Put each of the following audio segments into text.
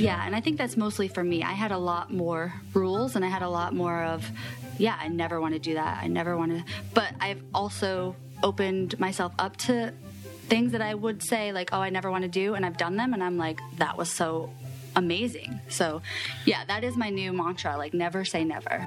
Yeah, and I think that's mostly for me. I had a lot more rules and I had a lot more of, yeah, I never want to do that. I never want to. But I've also opened myself up to things that I would say, like, oh, I never want to do. And I've done them. And I'm like, that was so amazing. So, yeah, that is my new mantra like, never say never.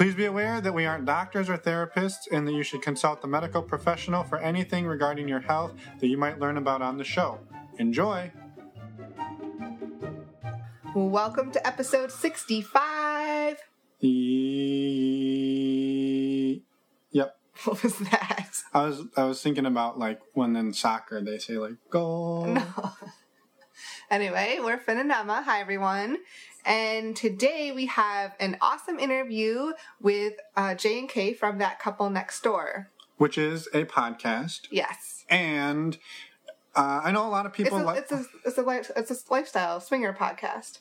Please be aware that we aren't doctors or therapists and that you should consult the medical professional for anything regarding your health that you might learn about on the show. Enjoy! Welcome to episode 65. E- Yep. What was that? I was I was thinking about like when in soccer they say like goal. No. Anyway, we're Finn and Emma. Hi, everyone. And today we have an awesome interview with uh, J and K from That Couple Next Door. which is a podcast, Yes. and uh, I know a lot of It's people a, like. it's, a, it's, a, life- it's a lifestyle swinger podcast.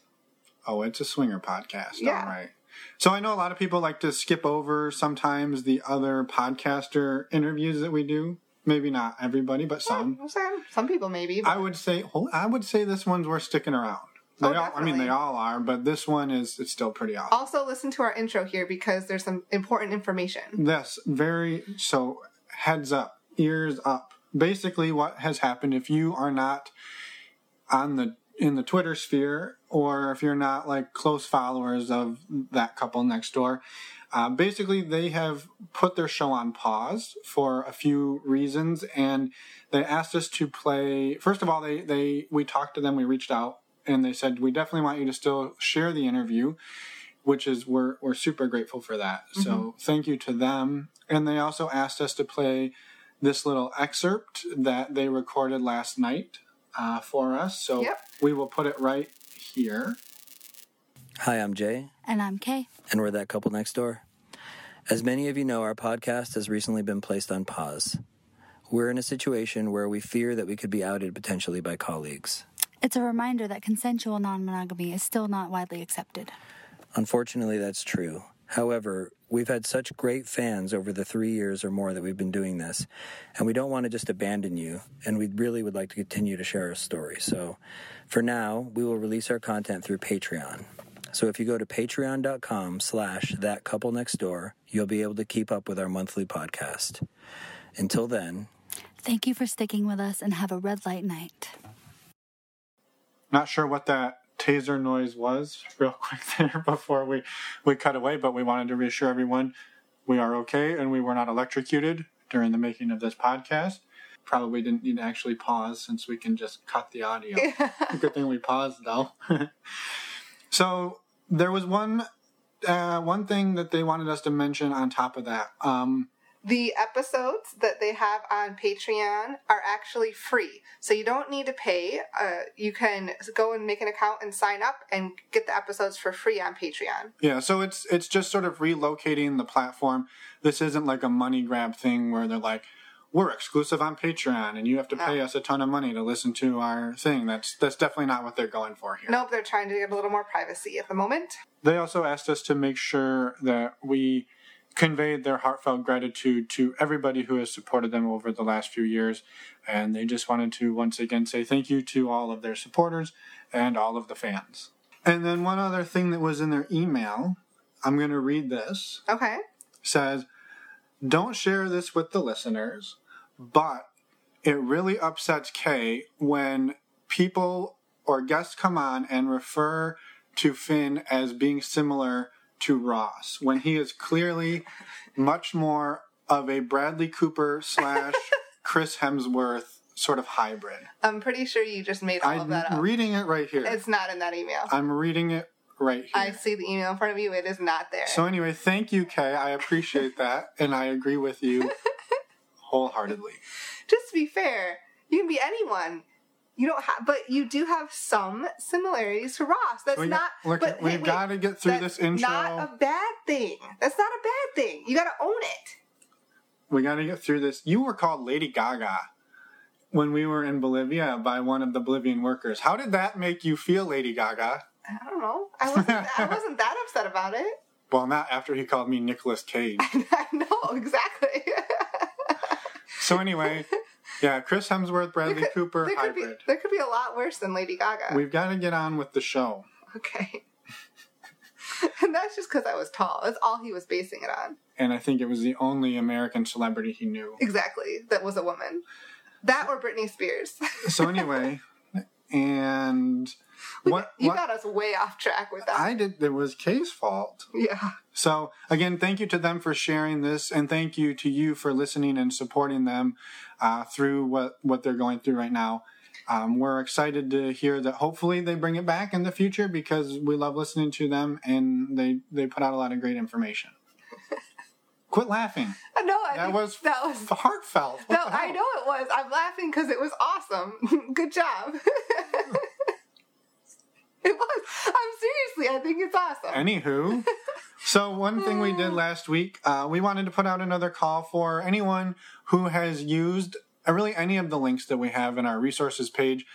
Oh, it's a swinger podcast. Yeah. All right. So I know a lot of people like to skip over sometimes the other podcaster interviews that we do. Maybe not everybody, but some. Well, Some, some people maybe. I would say I would say this one's worth sticking around. They Oh, all, I mean, they all are, but this one is it's still pretty awesome. also listen to our intro here because there's some important information. Yes, very so heads up, ears up. Basically what has happened if you are not on the in the Twitter sphere or if you're not like close followers of that couple next door, uh, basically they have put their show on pause for a few reasons and they asked us to play first of all they they we talked to them we reached out and they said we definitely want you to still share the interview which is we're we're super grateful for that. So thank you to them. And they also asked us to play this little excerpt that they recorded last night uh, for us. So Yep. we will put it right here. Hi, I'm Jay, And I'm Kay. and we're that couple next door. As many of you know, our podcast has recently been placed on pause. We're in a situation where we fear that we could be outed potentially by colleagues. It's a reminder that consensual non monogamy is still not widely accepted. Unfortunately, that's true. However, we've had such great fans over the three years or more that we've been doing this, and we don't want to just abandon you, and we really would like to continue to share our story. So, for now, we will release our content through Patreon. So if you go to patreon.com slash that couple next door, you'll be able to keep up with our monthly podcast. Until then, Thank you for sticking with us and have a red light night. Not sure what that taser noise was real quick there before we, we cut away, but we wanted to reassure everyone we are okay and we were not electrocuted during the making of this podcast. Probably didn't need to actually pause since we can just cut the audio. Good thing we paused though. so there was one uh, one thing that they wanted us to mention on top of that. Um, The episodes that they have on Patreon are actually free. So you don't need to pay. Uh, you can go and make an account and sign up and get the episodes for free on Patreon. yeah, so it's it's just sort of relocating the platform. This isn't like a money grab thing where they're like, we're exclusive on Patreon and you have to pay No. us a ton of money to listen to our thing. That's that's definitely not what they're going for here. Nope, they're trying to get a little more privacy at the moment. They also asked us to make sure that we conveyed their heartfelt gratitude to everybody who has supported them over the last few years. And they just wanted to once again say thank you to all of their supporters and all of the fans. And then one other thing that was in their email, I'm going to read this, Okay. says, Don't share this with the listeners, but it really upsets Kay when people or guests come on and refer to Finn as being similar to Ross when he is clearly much more of a Bradley Cooper slash Chris Hemsworth sort of hybrid. I'm pretty sure you just made all of that up. I'm up. reading it right here. It's not in that email. I'm reading it right here. I see the email in front of you. It is not there. So anyway, thank you, Kay. I appreciate that, and I agree with you wholeheartedly. just to be fair, you can be anyone. You don't have, but you do have some similarities to Ross. That's We not. look, but, we've got to get through this intro. Not a bad thing. That's not a bad thing. You got to own it. we got to get through this. You were called Lady Gaga when we were in Bolivia by one of the Bolivian workers. How did that make you feel, Lady Gaga? I don't know. I wasn't. I wasn't that upset about it. Well, not after he called me Nicolas Cage. I know exactly. so anyway, yeah, Chris Hemsworth, Bradley could- Cooper, there could be hybrid. there could be a lot worse than Lady Gaga. We've got to get on with the show. okay. and that's just because I was tall. That's all he was basing it on. And I think it was the only American celebrity he knew. Exactly. That was a woman. That or Britney Spears. So anyway, and what you what got us way off track with that. I did it was Kay's fault. yeah. So again, thank you to them for sharing this, and thank you to you for listening and supporting them uh, through what what they're going through right now. Um, we're excited to hear that. Hopefully, they bring it back in the future because we love listening to them, and they they put out a lot of great information. Quit laughing. I know. I That was that was. heartfelt. What No. I know it was. I'm laughing because it was awesome. Good job. it was. I'm seriously. I think it's awesome. Anywho, so one thing we did last week, uh, we wanted to put out another call for anyone who has used uh, really any of the links that we have in our resources page,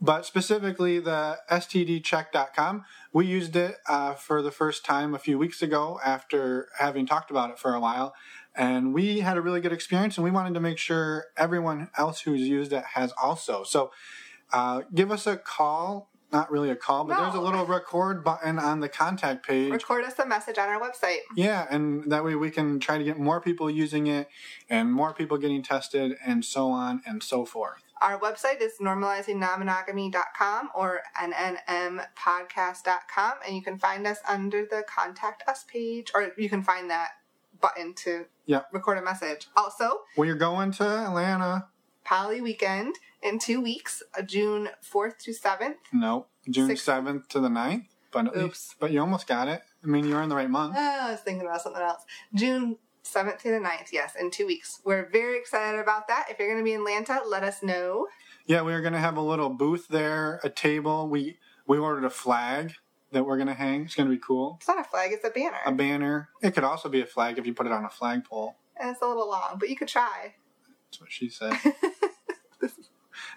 but specifically the stdcheck.com. We used it uh, for the first time a few weeks ago after having talked about it for a while. And we had a really good experience, and we wanted to make sure everyone else who's used it has also. So uh, give us a call. Not really a call, but there's a little record button on the contact page. Record us a message on our website. Yeah, and that way we can try to get more people using it and more people getting tested and so on and so forth. Our website is normalizingnonmonogamy.com or nnmpodcast.com, and you can find us under the Contact Us page, or you can find that button to Yeah. record a message. Also, We're going to Atlanta. Poly Weekend in two weeks, uh, June 4th to 7th. No, June Six- 7th to the 9th. But at Oops. least, but you almost got it. I mean, you're in the right month. Ah, I was thinking about something else. June 7th to the 9th, yes, in two weeks. We're very excited about that. If you're going to be in Atlanta, let us know. Yeah, we are going to have a little booth there, a table. We we ordered a flag that we're going to hang. It's going to be cool. It's not a flag, it's a banner. A banner. It could also be a flag if you put it on a flagpole. and it's a little long, but you could try. That's what she said.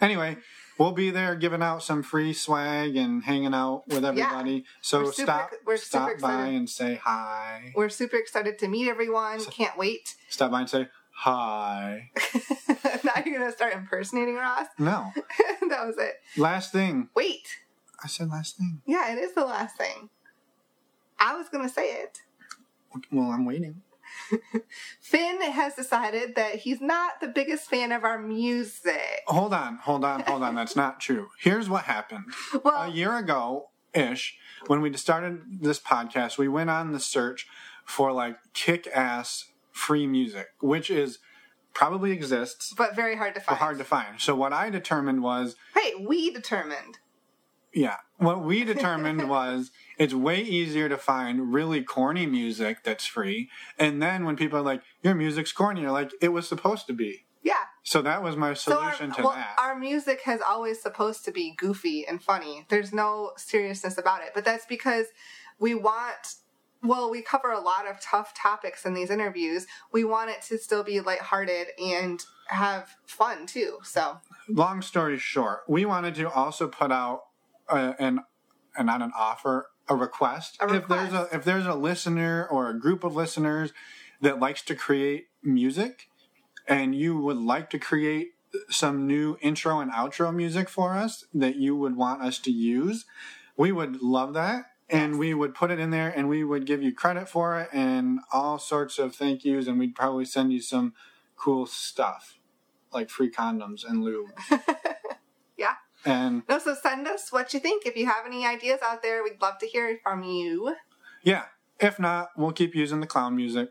anyway, we'll be there giving out some free swag and hanging out with everybody. So We're super- stop we're super stop by and say hi. We're super excited to meet everyone. Can't wait. Stop by and say hi. now you're going to start impersonating Ross. No. that was it. Last thing. Wait. I said last thing. Yeah, it is the last thing. I was going to say it. Well, I'm waiting. Finn has decided that he's not the biggest fan of our music. Hold on, hold on, hold on. That's not true. Here's what happened. Well, a year ago ish, when we started this podcast, we went on the search for like kick ass free music, which is probably exists, but very hard to find. hard to find. So what I determined was, Hey, we determined. Yeah, what we determined was it's way easier to find really corny music that's free. And then when people are like, your music's corny, you're like, it was supposed to be. Yeah. So that was my So our, solution to well, that. our music has always supposed to be goofy and funny. There's no seriousness about it. But that's because we want well, we cover a lot of tough topics in these interviews. We want it to still be lighthearted and have fun too. So, long story short, we wanted to also put out uh, an, and not an offer, a request. A If there's a if there's a listener or a group of listeners that likes to create music, and you would like to create some new intro and outro music for us that you would want us to use, we would love that. And we would put it in there and we would give you credit for it and all sorts of thank yous and we'd probably send you some cool stuff like free condoms and lube. yeah. And No, so send us what you think. If you have any ideas out there, we'd love to hear from you. yeah, if not, we'll keep using the clown music.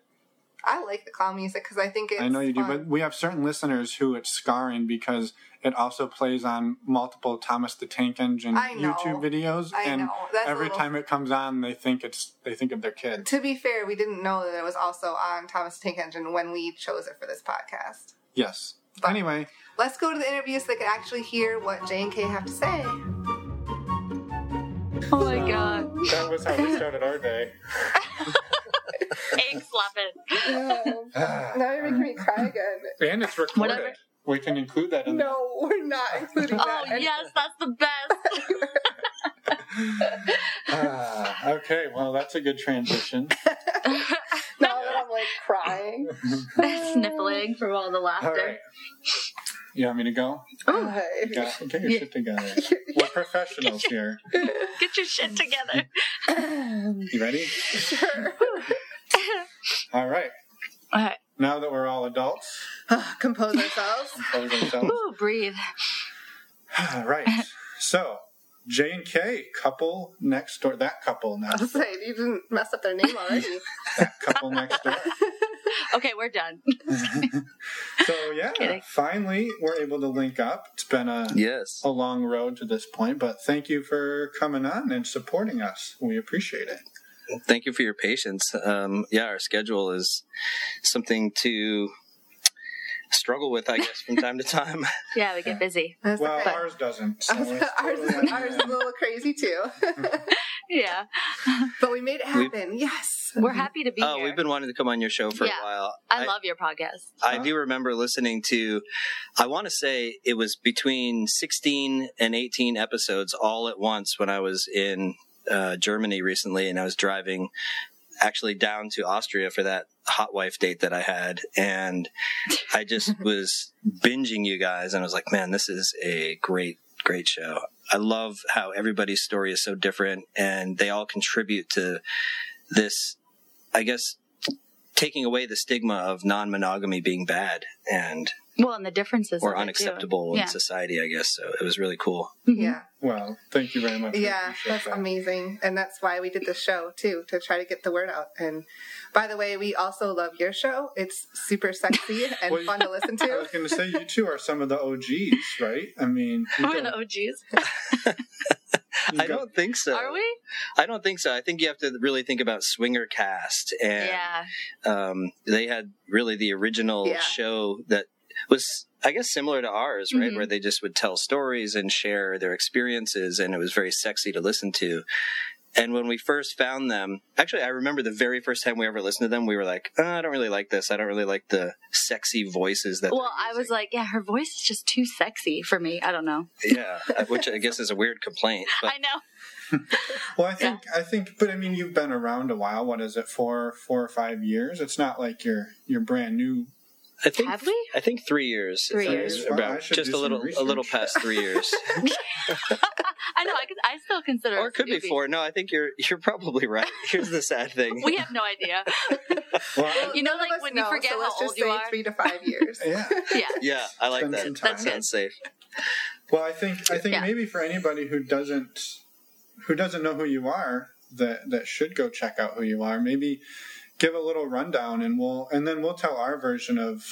I like the clown music because I think it's I know you do, but we have certain listeners who it's scarring because it also plays on multiple Thomas the Tank Engine. YouTube videos, I and every little- time it comes on, they think it's they think of their kid. To be fair, we didn't know that it was also on Thomas the Tank Engine when we chose it for this podcast. Yes, But Anyway, let's go to the interview so they can actually hear what J and K have to say. Oh my god. that was how we started our day. Egg slapping. now you're making me cry again. And it's recorded. Whatever. We can include that in No, we're not including oh, that. Oh yes, that's the best. Ah, okay, well, that's a good transition. now that I'm like crying. Sniffling from all the laughter. right. You want me to go? Okay. Get, get your shit together. We're professionals here. Get your shit together. You ready? Sure. All right. All right. Now that we're all adults, Compose ourselves. compose ourselves. Ooh, breathe. All right. So, J and K couple next door. That couple I next. was saying, you didn't mess up their name already. That couple next door. Okay, we're done. So yeah, Kidding. finally we're able to link up. It's been a Yes. a long road to this point, but thank you for coming on and supporting us. We appreciate it. Thank you for your patience. Um, yeah, our schedule is something to struggle with, I guess, from time to time. Yeah, we get busy. That's Well, okay. ours doesn't. So ours, it's ours, is, ours is a little crazy too. Yeah, but we made it happen. yes. we're happy to be oh, here. we've been wanting to come on your show for Yeah. a while. I love your podcast. I do remember listening to, I want to say it was between 16 and 18 episodes all at once when I was in uh, Germany recently and I was driving actually down to Austria for that hot wife date that I had. And I just was binging you guys and I was like, man, this is a great, great show. I love how everybody's story is so different and they all contribute to this, I guess, taking away the stigma of non-monogamy being bad and Well, and the differences or of it, too. unacceptable Yeah. in society, I guess. So it was really cool. Yeah. Well, thank you very much. Yeah, that's that. amazing. And that's why we did the show too, to try to get the word out. And by the way, we also love your show. It's super sexy and Well, fun to listen to. I was going to say you two are some of the OGs, right? I mean, you We're the OGs. I don't think so. Are we? I don't think so. I think you have to really think about Swinger Cast, and Yeah. um, they had really the original Yeah. show that was, I guess, similar to ours, right? Mhm. Where they just would tell stories and share their experiences, and it was very sexy to listen to. And when we first found them, actually, I remember the very first time we ever listened to them, we were like, oh, I don't really like this. I don't really like the sexy voices that. Well, I was like, yeah, her voice is just too sexy for me. I don't know. yeah, which I guess is a weird complaint. But I know. Well, I think I think, but I mean, you've been around a while. What is it, four, four or five years? It's not like you're you're brand new. I think Have we? I think three years. Three years. Well, About should just a little some a little past three years, I know. I, I still consider. or it could be four. No, I think you're you're probably right. Here's the sad thing. We have no idea. Well, You know, None of like us when you know, forget so how let's old just you say are. three to five years. yeah. Yeah. yeah, I like Spend that. some That sounds safe. Well, I think I think Yeah. maybe for anybody who doesn't who doesn't know who you are, that that should go check out who you are. Maybe give a little rundown, and we'll and then we'll tell our version of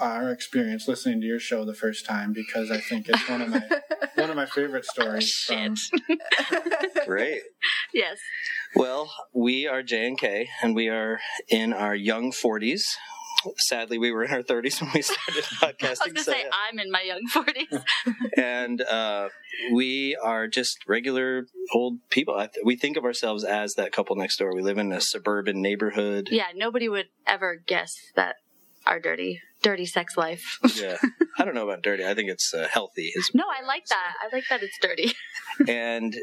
our experience listening to your show the first time because I think it's one of my one of my favorite stories. Oh, from, Shit. Great. yes. Well, we are J and K, and we are in our young forties. Sadly, we were in our thirties when we started podcasting. I was podcasting. gonna so, say I'm in my young forties. and uh, we are just regular old people. I th- we think of ourselves as that couple next door. We live in a suburban neighborhood. yeah. Nobody would ever guess that our dirty, dirty sex life. yeah. I don't know about dirty. I think it's uh, healthy. No, I like that. I like that it's dirty. and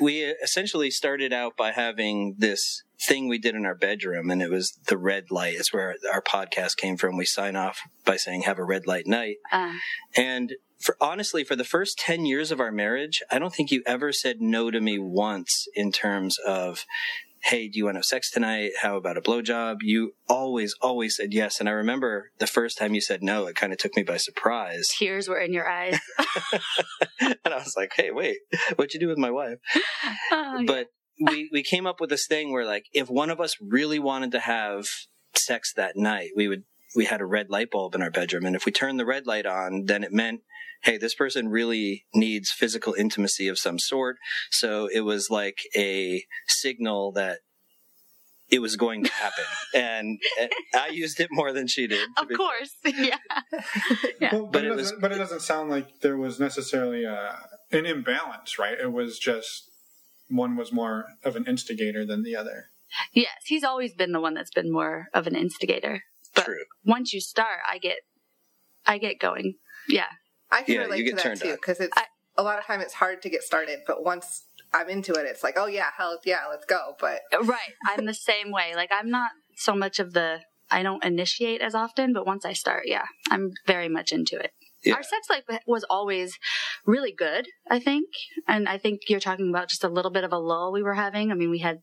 we essentially started out by having this thing we did in our bedroom and it was the red light. It's where our podcast came from. We sign off by saying have a red light night. Uh, and for honestly for the first 10 years of our marriage i don't think you ever said no to me once in terms of hey do you want to have sex tonight? How about a blowjob? You always always said yes. And i remember the first time you said no it kind of took me by surprise. Tears were in your eyes. and i was like hey wait what'd you do with my wife? Oh, yeah. but we we came up with this thing where like if one of us really wanted to have sex that night we would we had a red light bulb in our bedroom. And if we turned the red light on then it meant hey this person really needs physical intimacy of some sort so it was like a signal that it was going to happen, and uh, I used it more than she did. Of be- course, yeah. Yeah. Well, but, But it it was- doesn't, but it doesn't sound like there was necessarily a, an imbalance, right? It was just one was more of an instigator than the other. Yes, he's always been the one that's been more of an instigator. But True. once you start, I get, I get going. Yeah, I can Yeah, relate you to that too because it's I- a lot of time it's hard to get started, but once I'm into it, it's like, oh yeah, hell yeah, let's go. But right. I'm the same way. Like I'm not so much of the. I don't initiate as often, but once I start, yeah, I'm very much into it. Yeah. Our sex life was always really good, I think, and I think you're talking about just a little bit of a lull we were having. I mean, we had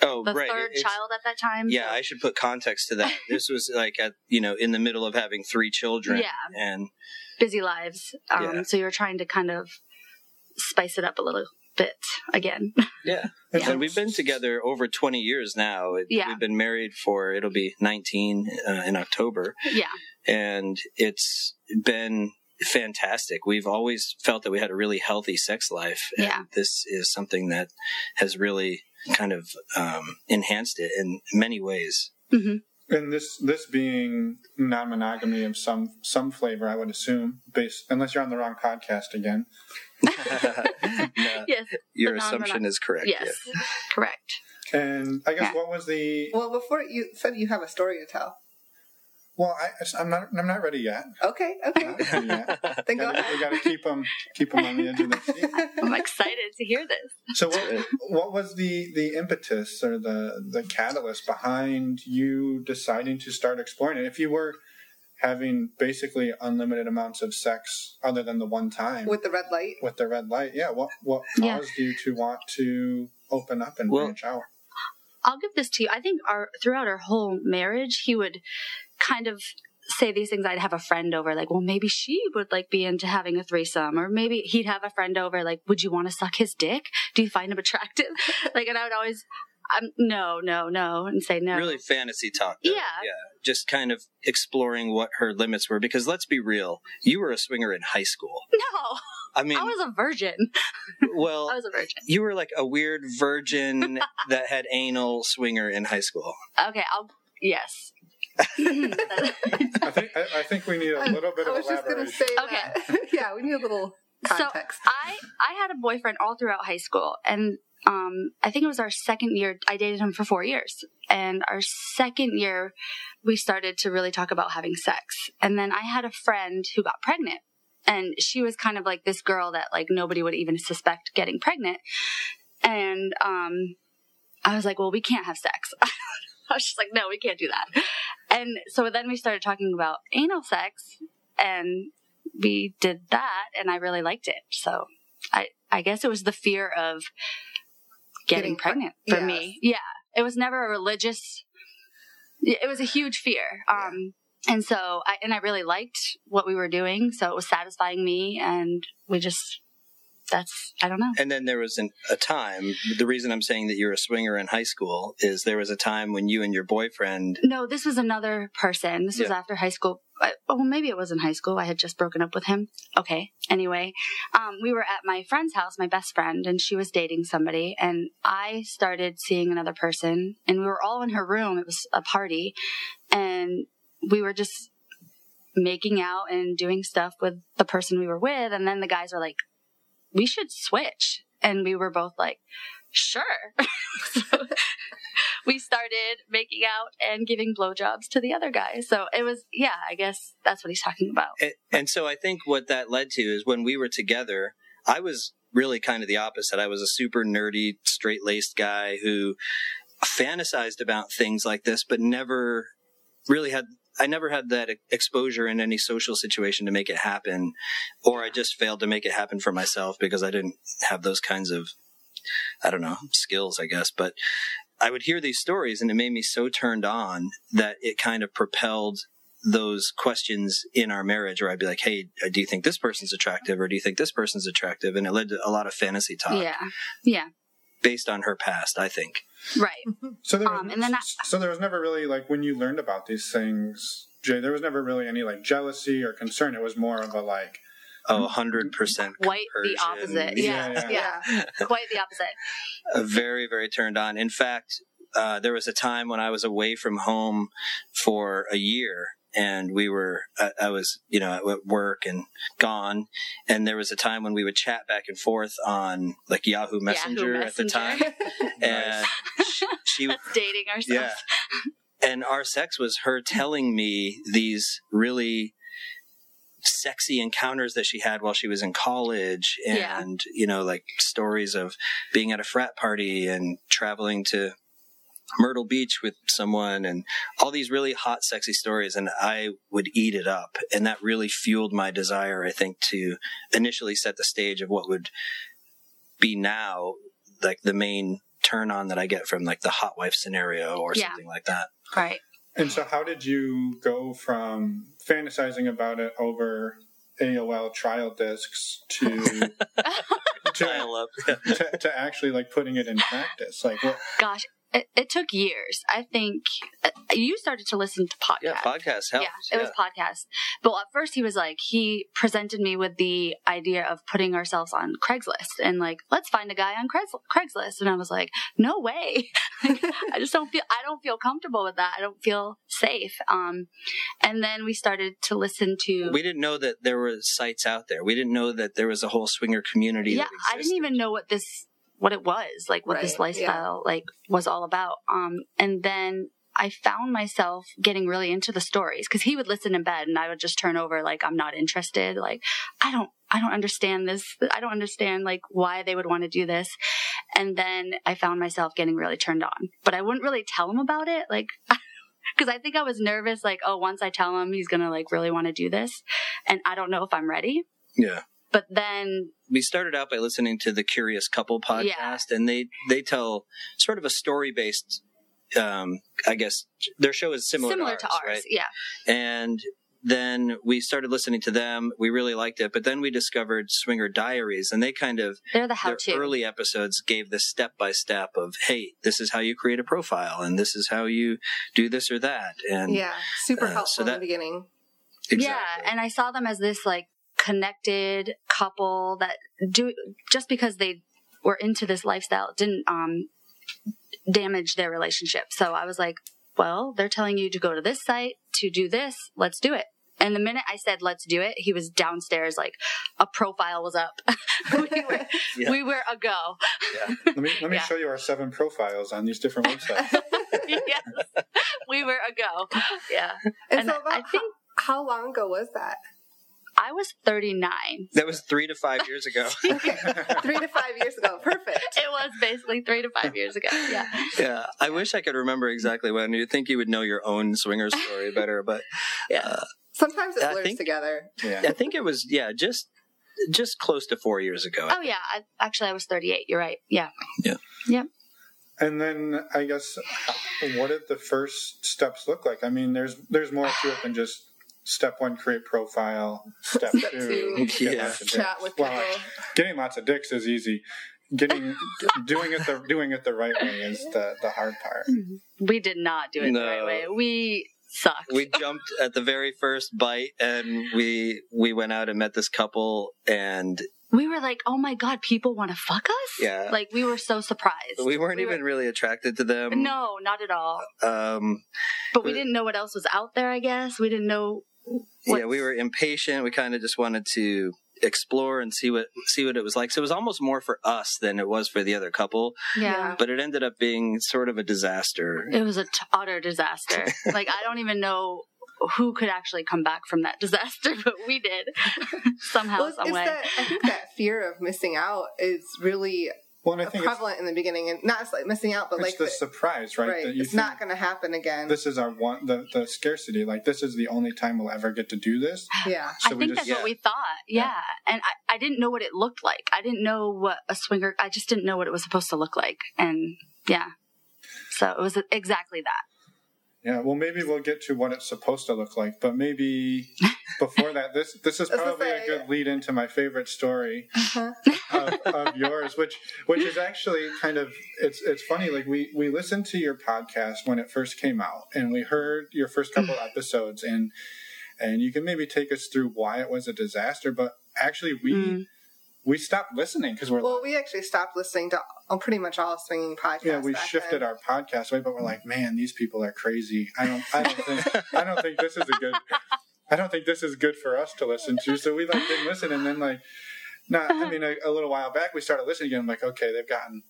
Oh, the right. third It's- child at that time. Yeah, so- I should put context to that. This was like at you know in the middle of having three children. Yeah. and busy lives. Um, Yeah. So you're trying to kind of spice it up a little bit again. yeah, Yeah. and we've been together over twenty years now. Yeah. we've been married for it'll be nineteen uh, in October, yeah. and it's been fantastic. We've always felt that we had a really healthy sex life, and Yeah. this is something that has really kind of um, enhanced it in many ways. hmm And this this being non monogamy of some some flavor, I would assume, based unless you're on the wrong podcast again. No, Yes. your assumption is correct. Yes. Correct. And I guess Yeah. what was the well, before you said you have a story to tell. Well? I, I'm not I'm not ready yet. Okay, okay, Not yet. then go Gotta- ahead. we got to keep them keep them on the edge of the seat. I'm excited to hear this. So what what was the the impetus or the the catalyst behind you deciding to start exploring it? If you were having basically unlimited amounts of sex other than the one time With the red light. with the red light, yeah, what what Yeah. caused you to want to open up and Well- branch out? I'll give this to you. I think our throughout our whole marriage, he would kind of say these things. I'd have a friend over, like, well, maybe she would like be into having a threesome, or maybe he'd have a friend over, like, would you want to suck his dick? Do you find him attractive? like, and I would always, um, no, no, no, and say no. Really fantasy talk. though. Yeah. Yeah. Just kind of exploring what her limits were. Because let's be real, you were a swinger in high school. No, I mean, I was a virgin. well, I was a virgin. you were like a weird virgin that had anal swinger in high school. Okay, I'll yes. I think I, I think we need a little bit I of was just gonna elaboration. say Okay. that. yeah, we need a little context. So I I had a boyfriend all throughout high school, and um, I think it was our second year. I dated him for four years, and our second year, we started to really talk about having sex. And then I had a friend who got pregnant, and she was kind of like this girl that like nobody would even suspect getting pregnant. And um, I was like, well, we can't have sex. I was just like, no, we can't do that. And so then we started talking about anal sex, and we did that and I really liked it. So I I guess it was the fear of getting, Getting pre- pregnant for yes. me. Yeah. It was never a religious it was a huge fear. Um and so I and I really liked what we were doing, so it was satisfying me and we just that's I don't know. And then there was an, a time, the reason I'm saying that you're a swinger in high school is there was a time when you and your boyfriend, No, this was another person. This was Yeah. after high school. I, oh, maybe it was in high school. I had just broken up with him. Okay. Anyway, um, we were at my friend's house, my best friend, and she was dating somebody. And I started seeing another person, and we were all in her room. It was a party, and we were just making out and doing stuff with the person we were with. And then the guys were like, we should switch. And we were both like, sure. so we started making out and giving blowjobs to the other guy. So it was, yeah, I guess that's what he's talking about. and, and so I think what that led to is when we were together, I was really kind of the opposite. I was a super nerdy, straight laced guy who fantasized about things like this, but never really had. I never had that exposure in any social situation to make it happen, or I just failed to make it happen for myself because I didn't have those kinds of, I don't know, skills, I guess. But I would hear these stories and it made me so turned on that it kind of propelled those questions in our marriage where I'd be like, Hey, uh, do you think this person's attractive or do you think this person's attractive? And it led to a lot of fantasy talk Yeah. Yeah. Based on her past, I think. Right. So there, Um, and then I- so there was never really like when you learned about these things, Jay. There was never really any like jealousy or concern. It was more of a like, Oh, 100% Quite the opposite. Yeah. Yeah, Yeah. yeah. Quite the opposite. Uh, very, very turned on. In fact, uh, there was a time when I was away from home for a year and we were I, I, was you know at work and gone and there was a time when we would chat back and forth on like yahoo messenger, Yahoo at the Messenger. time and she, she dating ourselves. yeah and our sex was her telling me these really sexy encounters that she had while she was in college Yeah. and you know like stories of being at a frat party and traveling to Myrtle Beach with someone and all these really hot sexy stories and I would eat it up and that really fueled my desire I think to initially set the stage of what would be now like the main turn on that I get from like the hot wife scenario or Yeah. something like that Right. And so, how did you go from fantasizing about it over AOL trial discs to to, to to actually like putting it in practice? Like, what? Gosh, it, it took years. I think uh, you started to listen to podcasts. yeah podcast helps Yeah, it was podcast. But at first, he was like, he presented me with the idea of putting ourselves on Craigslist and like, let's find a guy on Craigslist. And I was like, no way. Like, I just don't feel, I don't feel comfortable with that. I don't feel safe. Um, and then we started to listen to. we didn't know that there were sites out there. We didn't know that there was a whole swinger community. yeah, I didn't even know what this, what it was, like what this Right, yeah. lifestyle like was all about. Um, and then I found myself getting really into the stories because he would listen in bed and I would just turn over like I'm not interested. Like I don't, I don't understand this. I don't understand like why they would want to do this. And then I found myself getting really turned on, but I wouldn't really tell him about it. Like. Because I think I was nervous, like, oh, once I tell him he's gonna like really want to do this, and I don't know if I'm ready. Yeah. But then We started out by listening to the Curious Couple podcast, Yeah. and they they tell sort of a story based. Um, I guess their show is similar, similar, to to ours, right? yeah. And then we started listening to them. We really liked it, but then we discovered Swinger Diaries, and they kind of They're the how their to. early episodes gave the step by step of, hey, this is how you create a profile, and this is how you do this or that, and Yeah, super Uh, so helpful in the beginning. exactly. Yeah, and I saw them as this like connected couple that do just because they were into this lifestyle didn't um damage their relationship. So I was like, well, they're telling you to go to this site to do this, let's do it. And the minute I said let's do it, he was downstairs like a profile was up. we were Yeah. we were a go. yeah. Let me let me Yeah. show you our seven profiles on these different websites. yes. We were a go. Yeah. And, And so, about I think how, how long ago was that? I was 39. That was three to five years ago. Okay, three to five years ago. Perfect. It was basically three to five years ago. Yeah. yeah, I wish I could remember exactly when. You'd think you would know your own swinger story better, but yeah uh, Sometimes it I blurs think- together. Yeah. I think it was yeah, just just close to four years ago. Oh yeah, I, actually I was 38. You're right. Yeah. Yeah. Yeah. And then I guess what did the first steps look like? I mean, there's there's more to it than just step one, create profile. Step, Step two, two, get Yeah. lots of dicks. Chat with people. Well, getting lots of dicks is easy. Getting doing it the doing it the right way is the the hard part. We did not do it the right way. We sucked. We jumped at the very first bite, and we we went out and met this couple, and We were like, oh my god, people want to fuck us. Yeah. Like we were so surprised. we weren't We were- even really attracted to them. No, not at all. Um, But we But- didn't know what else was out there. I guess we didn't know. What, yeah, we were impatient. We kind of just wanted to explore and see what see what it was like. So it was almost more for us than it was for the other couple. Yeah. But it ended up being sort of a disaster. It was a t- utter disaster. like I don't even know who could actually come back from that disaster, but we did somehow, Well, some way. that I think that fear of missing out is really Well, and I think it's, prevalent in the beginning, and not just like missing out, but it's like the the- surprise, right? right, That you it's not going to happen again. this is our one the the scarcity. Like this is the only time we'll ever get to do this. yeah, So I think just that's what we thought. Yeah. Yeah. And I, I didn't know what it looked like. I didn't know what a swinger, I just didn't know what it was supposed to look like. And yeah. So it was exactly that. Yeah, well, maybe we'll get to what it's supposed to look like, but maybe before that, this this is I was gonna probably a good lead into my favorite story Uh-huh. of, of yours, which which is actually kind of it's it's funny. Like we we listened to your podcast when it first came out, and we heard your first couple episodes, and and you can maybe take us through why it was a disaster. But actually, we Mm. We stopped listening because we're Well, like, we actually stopped listening to uh, pretty much all swinging podcasts. yeah, we shifted then. our podcast way, but we're like, man, these people are crazy. I don't, I don't think, I don't think this is a good. I don't think this is good for us to listen to. So we like didn't listen, and then like, not. I mean, a, a little while back, we started listening again. I'm like, okay, they've gotten,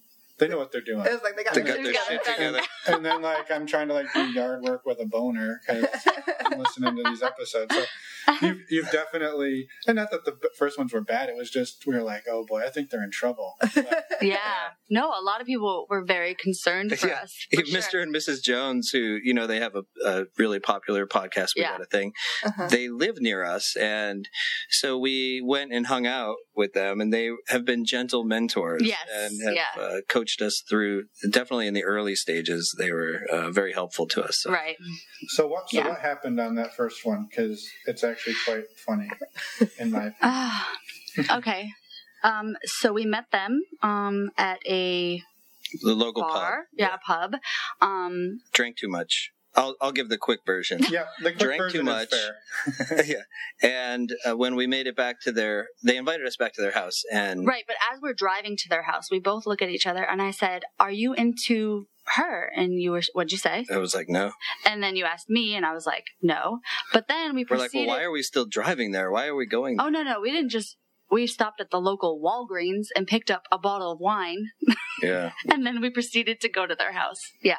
they know what they're doing. It was like they got They their got shit their together. shit together. and then like I'm trying to like do yard work with a boner because I'm listening to these episodes. So you've, you've definitely, and not that the first ones were bad. It was just we were like, oh boy, I think they're in trouble. But, Yeah. No, a lot of people were very concerned for Yeah. us. for Mr. sure. and Mrs. Jones, who you know they have a, a really popular podcast. We Yeah. got a thing. Uh-huh. They live near us, and so we went and hung out with them, and they have been gentle mentors. Yes, and have yeah. uh, coached us through. Definitely in the early stages, they were uh, very helpful to us. So. Right. so what? So Yeah. what happened on that first one? Because it's actually quite funny, in my opinion. Ah, okay. Um, so we met them um, at a The local bar. pub. Yeah, pub. Um, Drank too much. I'll I'll give the quick version. Yeah, the quick Drank version too much. is fair. yeah, and uh, when we made it back to their, they invited us back to their house, and right. But as we're driving to their house, we both look at each other, and I said, "Are you into her?" And you were, "What'd you say?" I was like, no. And then you asked me, and I was like, "No." But then we proceeded... We're like, well, why are we still driving there? Why are we going? oh no, no, we didn't just. We stopped at the local Walgreens and picked up a bottle of wine, Yeah. and then we proceeded to go to their house. Yeah.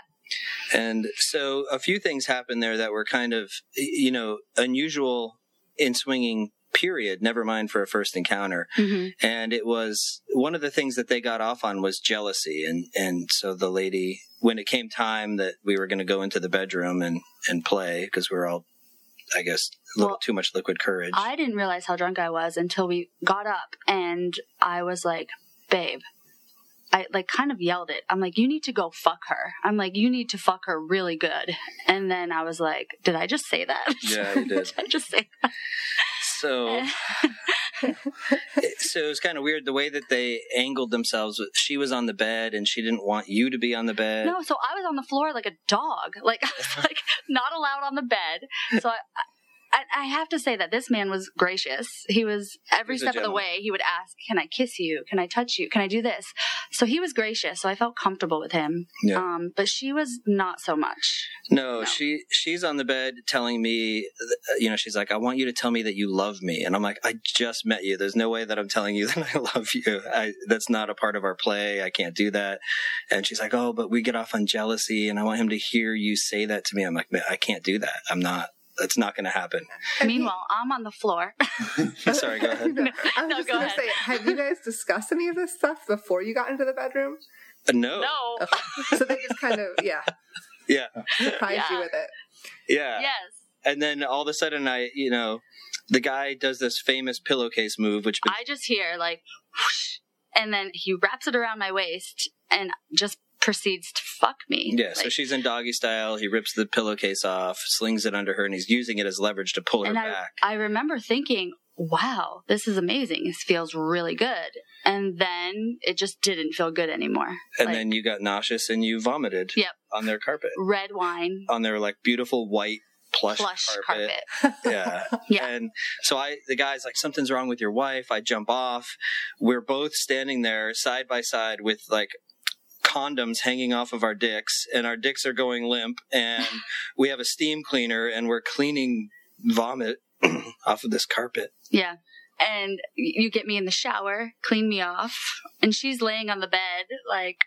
And so a few things happened there that were kind of, you know, unusual in swinging. Period. Never mind for a first encounter. hmm and it was one of the things that they got off on was jealousy and and so the lady when it came time that we were going to go into the bedroom and and play because we were all i guess a little Well, too much liquid courage I didn't realize how drunk I was until we got up and I was like, babe, I like kind of yelled it. I'm like, you need to go fuck her. I'm like, you need to fuck her really good. And then I was like, did I just say that? Yeah, you did. did I just say that? so it- so it was kind of weird the way that they angled themselves she was on the bed and she didn't want you to be on the bed no, so I was on the floor like a dog. Like I was like not allowed on the bed. So I, I, I have to say that this man was gracious. He was every He's step of the way. He would ask, "Can I kiss you? Can I touch you? Can I do this?" So he was gracious. So I felt comfortable with him. Yeah. Um, but she was not so much. No, No. she she's on the bed telling me, you know, she's like, I want you to tell me that you love me, and I'm like, I just met you. There's no way that I'm telling you that I love you. I that's not a part of our play. I can't do that. And she's like, Oh, but we get off on jealousy, and I want him to hear you say that to me. I'm like, I can't do that. I'm not. That's not going to happen. Meanwhile, I'm on the floor. Sorry, go ahead. No, I was No, just gonna say, have you guys discussed any of this stuff before you got into the bedroom? Uh, no. no. Okay. So they just kind of, yeah, Yeah. surprised you with it. Yeah. Yes. And then all of a sudden, I, you know, the guy does this famous pillowcase move, which I just hear like, whoosh, and then he wraps it around my waist and just proceeds to fuck me. Yeah, so she's in doggy style. He rips the pillowcase off, slings it under her, and he's using it as leverage to pull her I, back. I remember thinking, wow, this is amazing. This feels really good. And then it just didn't feel good anymore. and like- then you got nauseous and you vomited Yep. on their carpet, Red wine, on their like beautiful white plush, plush carpet. carpet. Yeah. Yeah. And so I, the guy's like, something's wrong with your wife. I jump off. We're both standing there side by side with like condoms hanging off of our dicks and our dicks are going limp and we have a steam cleaner and we're cleaning vomit off of this carpet. Yeah. And you get me in the shower, clean me off, and she's laying on the bed like,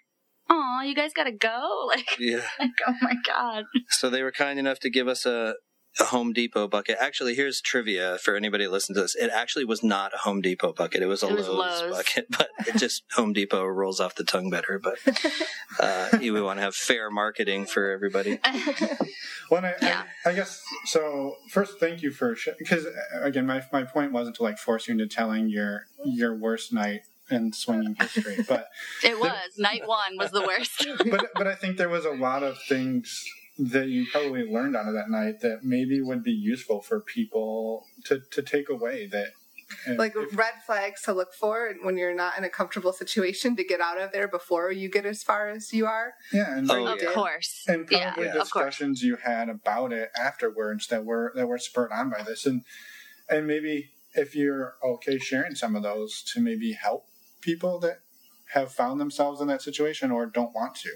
"Oh, you guys gotta go!" Like, Yeah. like, oh my god. So they were kind enough to give us a, a Home Depot bucket. Actually, here's trivia for anybody that listens to this. It actually was not a Home Depot bucket. It was a It was Lowe's, Lowe's. bucket, but it just Home Depot rolls off the tongue better. But uh, we want to have fair marketing for everybody. Well, I, Yeah. I, I guess so. First, thank you for because again, my my point wasn't to like force you into telling your your worst night in swinging history, but It was night one was the worst. but but I think there was a lot of things that you probably learned out of that night that maybe would be useful for people to to take away that. uh, Like if- red flags to look for when you're not in a comfortable situation to get out of there before you get as far as you are. yeah, and, Oh, of yeah. course. and yeah, probably of course. discussions you had about it afterwards that were that were spurred on by this, and and maybe if you're okay sharing some of those to maybe help people that have found themselves in that situation or don't want to.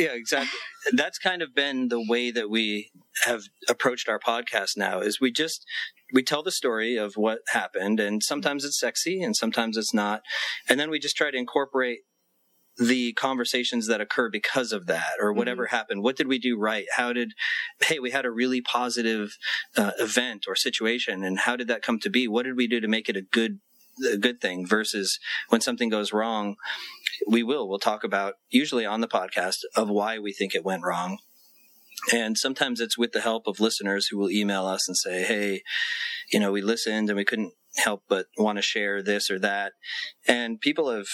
Yeah, exactly. That's kind of been the way that we have approached our podcast now is we just we tell the story of what happened and sometimes it's sexy and sometimes it's not. And then we just try to incorporate the conversations that occur because of that or whatever mm-hmm. happened what did we do right how did hey we had a really positive uh, event or situation and how did that come to be what did we do to make it a good a good thing versus when something goes wrong we will. We'll talk about usually on the podcast of why we think it went wrong. And sometimes it's with the help of listeners who will email us and say hey you know we listened and we couldn't help but want to share this or that. And people have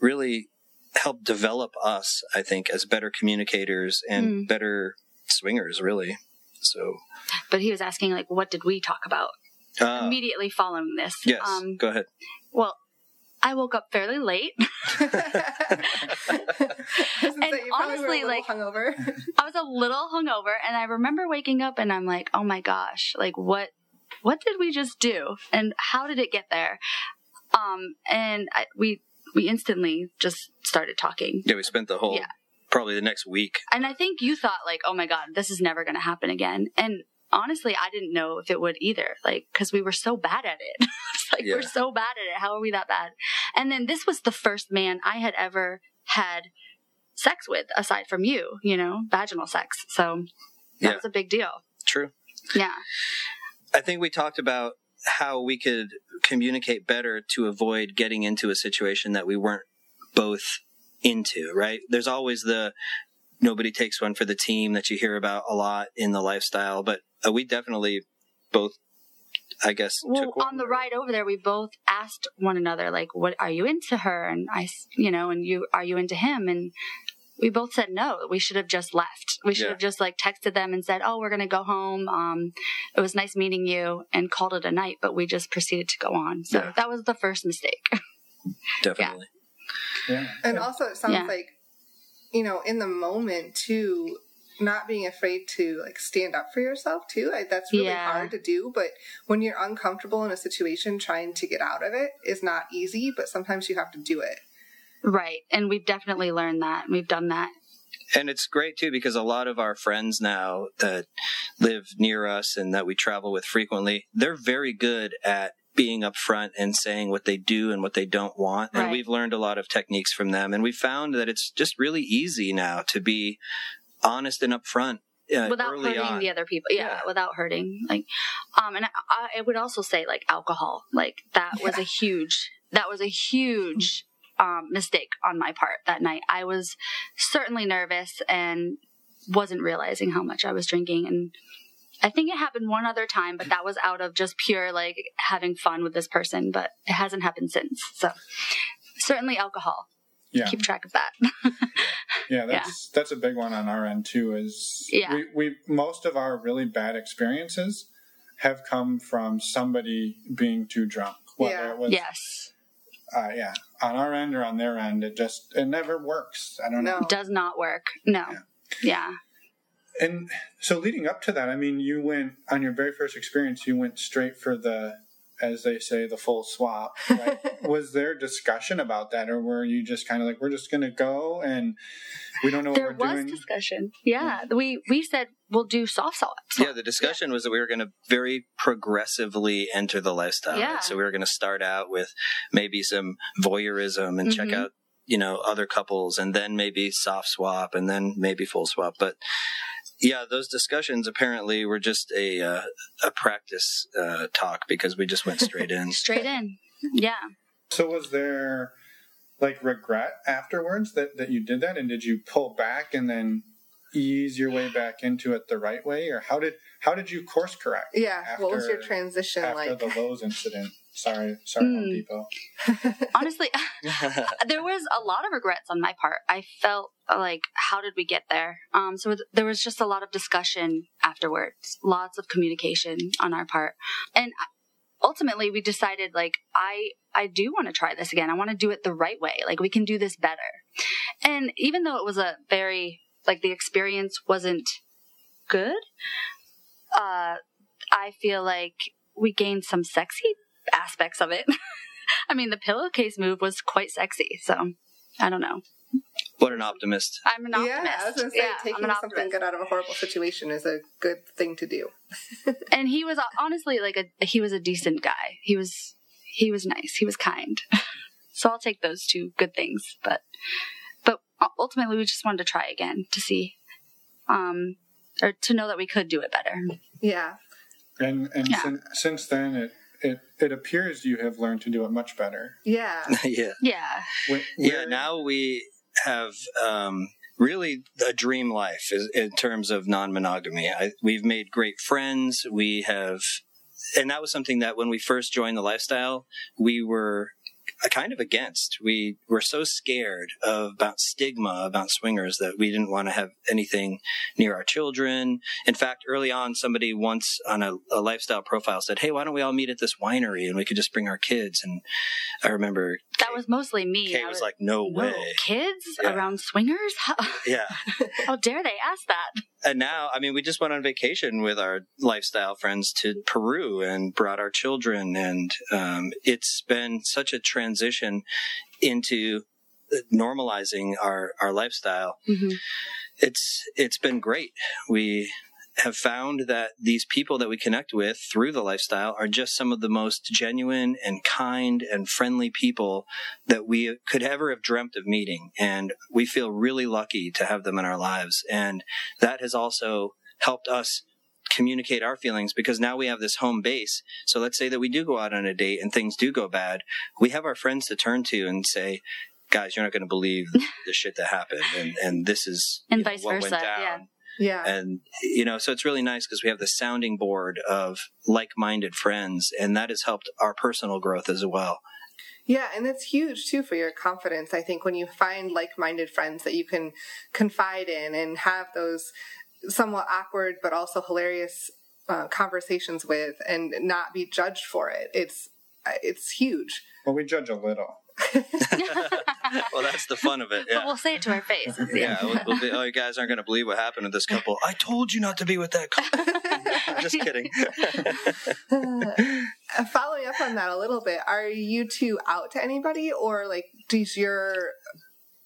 really helped develop us i think as better communicators and mm. better swingers really. So but he was asking like what did we talk about uh, immediately following this. Yes. Um, go ahead. Well, I woke up fairly late. and honestly, like hungover. I was a little hungover, and I remember waking up and I'm like, "Oh my gosh! Like what? What did we just do? And how did it get there?" Um, and I, we we instantly just started talking. Yeah, we spent the whole yeah. probably the next week. And I think you thought like, "Oh my god, this is never going to happen again." And honestly, I didn't know if it would either. Like, cause we were so bad at it. like, yeah. we're so bad at it. How are we that bad? And then this was the first man I had ever had sex with aside from you, you know, vaginal sex. So that yeah. was a big deal. True. Yeah. I think we talked about how we could communicate better to avoid getting into a situation that we weren't both into, right? There's always the nobody takes one for the team that you hear about a lot in the lifestyle, but uh, we definitely both I guess. Well, on the ride over there, we both asked one another, like, "What are you into her?" And I, you know, and you are you into him? And we both said no. We should have just left. We should yeah. have just like texted them and said, "Oh, we're gonna go home. Um, it was nice meeting you," and called it a night. But we just proceeded to go on. So yeah. that was the first mistake. Definitely. Yeah. yeah. And also, it sounds like you know, in the moment too, not being afraid to like stand up for yourself too. I, that's really yeah. hard to do. But when you're uncomfortable in a situation, trying to get out of it is not easy. But sometimes you have to do it. Right, and we've definitely learned that. We've done that. And it's great too because a lot of our friends now that live near us and that we travel with frequently, they're very good at being upfront and saying what they do and what they don't want. And we've learned a lot of techniques from them. And we found that it's just really easy now to be honest and upfront uh, without hurting on. the other people yeah, yeah, without hurting like um and I, I, would also say like alcohol like that yeah. was a huge that was a huge um mistake on my part that night i was certainly nervous and wasn't realizing how much i was drinking and I think it happened one other time, but that was out of just pure like having fun with this person, but it hasn't happened since. So certainly alcohol. Yeah. Keep track of that. yeah, that's yeah. that's a big one on our end too. Is yeah. we, we most of our really bad experiences have come from somebody being too drunk. Whether yeah. it was yes. Uh, yeah, on our end or on their end, it just it never works. I don't know. Does not work. No. Yeah. yeah and so leading up to that, I mean, you went on your very first experience, you went straight for the, as they say, the full swap. Right? was there discussion about that, or were you just kind of like, we're just going to go and we don't know there what we're doing? There was discussion. Yeah. yeah. We, we said we'll do soft swaps. Yeah. The discussion yeah. was that we were going to very progressively enter the lifestyle. Yeah. Right? So we were going to start out with maybe some voyeurism and mm-hmm. check out you know other couples and then maybe soft swap and then maybe full swap but yeah, those discussions apparently were just a uh, a practice uh, talk because we just went straight in. straight in, yeah. So was there like regret afterwards that that you did that, and did you pull back and then ease your way back into it the right way, or how did how did you course correct? Yeah, after, what was your transition after like? After the Lowe's incident? Sorry, sorry, mm. Home Depot. Honestly, there was a lot of regrets on my part. I felt like, how did we get there? Um, so there was just a lot of discussion afterwards, lots of communication on our part, and ultimately we decided like, I I do want to try this again. I want to do it the right way. Like we can do this better. And even though it was a very like the experience wasn't good, uh, I feel like we gained some sexy aspects of it. I mean, the pillowcase move was quite sexy. So I don't know. What an optimist. I'm an optimist. Yeah, I was going to say, Yeah, taking something optimist. good out of a horrible situation is a good thing to do. And he was uh, honestly like a he was a decent guy. He was he was nice. He was kind. so I'll take those two good things. But but ultimately, we just wanted to try again to see, um, or to know that we could do it better. Yeah. And and Yeah. sin, since then, it, it it appears you have learned to do it much better. Yeah. yeah. Yeah. Wh- Yeah, now we have um, really a dream life in terms of non monogamy. We've made great friends. We have, and that was something that when we first joined the lifestyle, we were kind of against. We were so scared of, about stigma about swingers that we didn't want to have anything near our children. In fact, early on, somebody once on a, a lifestyle profile said, Hey, why don't we all meet at this winery and we could just bring our kids? And I remember That was mostly me. Kay I was like, no "No, way. kids Yeah. around swingers? How, Yeah. how dare they ask that? And now, I mean, we just went on vacation with our lifestyle friends to Peru and brought our children. And um, it's been such a transition into normalizing our, our lifestyle. hmm It's, it's been great. We have found that these people that we connect with through the lifestyle are just some of the most genuine and kind and friendly people that we could ever have dreamt of meeting. And we feel really lucky to have them in our lives. And that has also helped us communicate our feelings because now we have this home base. So let's say that we do go out on a date and things do go bad. We have our friends to turn to and say, guys, you're not going to believe the shit that happened. And, and this is And you know, what versa, went down yeah. Yeah. and you know so it's really nice because we have the sounding board of like-minded friends and that has helped our personal growth as well Yeah, and that's huge too for your confidence. I think when you find like-minded friends that you can confide in and have those somewhat awkward but also hilarious uh, conversations with, and not be judged for it, it's it's huge. well, we judge a little. well that's the fun of it But yeah. we'll say it to our face. yeah we'll, we'll be, oh you guys aren't going to believe what happened to this couple. I told you not to be with that couple. Just kidding. Uh, following up on that a little bit, are you two out to anybody, or like does your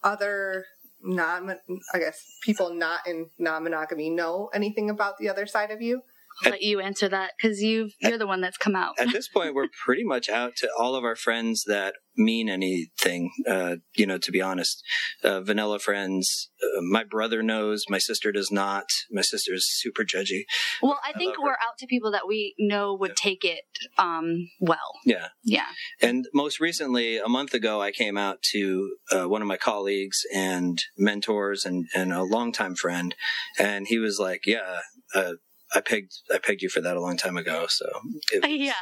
other non, I guess people not in non-monogamy know anything about the other side of you? I'll let you answer that because you you're the one that's come out. at this point we're pretty much out to all of our friends that mean anything uh, you know to be honest uh, vanilla friends uh, my brother knows my sister does not my sister is super judgy Well, I I think love we're her. out to people that we know would take it um, well. yeah Yeah. And most recently, a month ago, I came out to uh, one of my colleagues and mentors and, and a longtime friend, and he was like, "Yeah, uh, I pegged I pegged you for that a long time ago." So was- Yeah.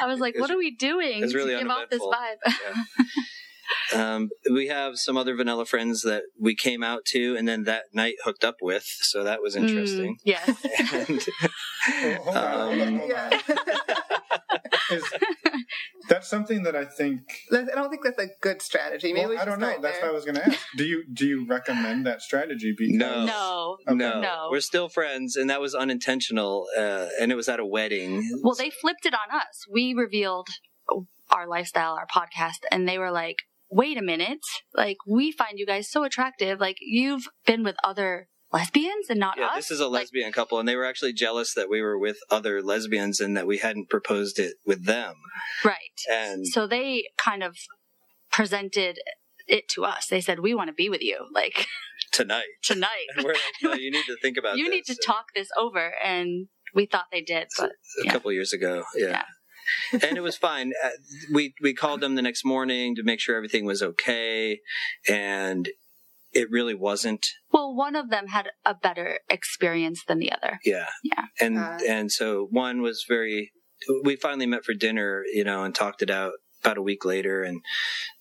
I was like, was- what are we doing really to give off this vibe? um, we have some other vanilla friends that we came out to, and then that night hooked up with. So that was interesting. Mm, yes. And, Oh, on, Um. Yeah. Is, that's something that I think. I don't think that's a good strategy. Maybe Well, we I don't know. That's there. what I was going to ask. Do you do you recommend that strategy? Because No. no. Okay. no, No. we're still friends, and that was unintentional. Uh, and it was at a wedding. Well, they flipped it on us. We revealed our lifestyle, our podcast, and they were like, wait a minute. Like, we find you guys so attractive. Like, you've been with other lesbians and not Yeah, us. this is a Like, lesbian couple, and they were actually jealous that we were with other lesbians and that we hadn't proposed it with them. right. And So they kind of presented it to us. They said, we want to be with you, like, tonight, tonight. and we're like, no, you need to think about. you need to this. talk this over. And we thought they did, but a yeah. couple years ago, yeah. and it was fine. Uh, We we called them the next morning to make sure everything was okay, and it really wasn't. well, one of them had a better experience than the other. Yeah, Yeah. and Uh. and so one was very. We finally met for dinner, you know, and talked it out about a week later, and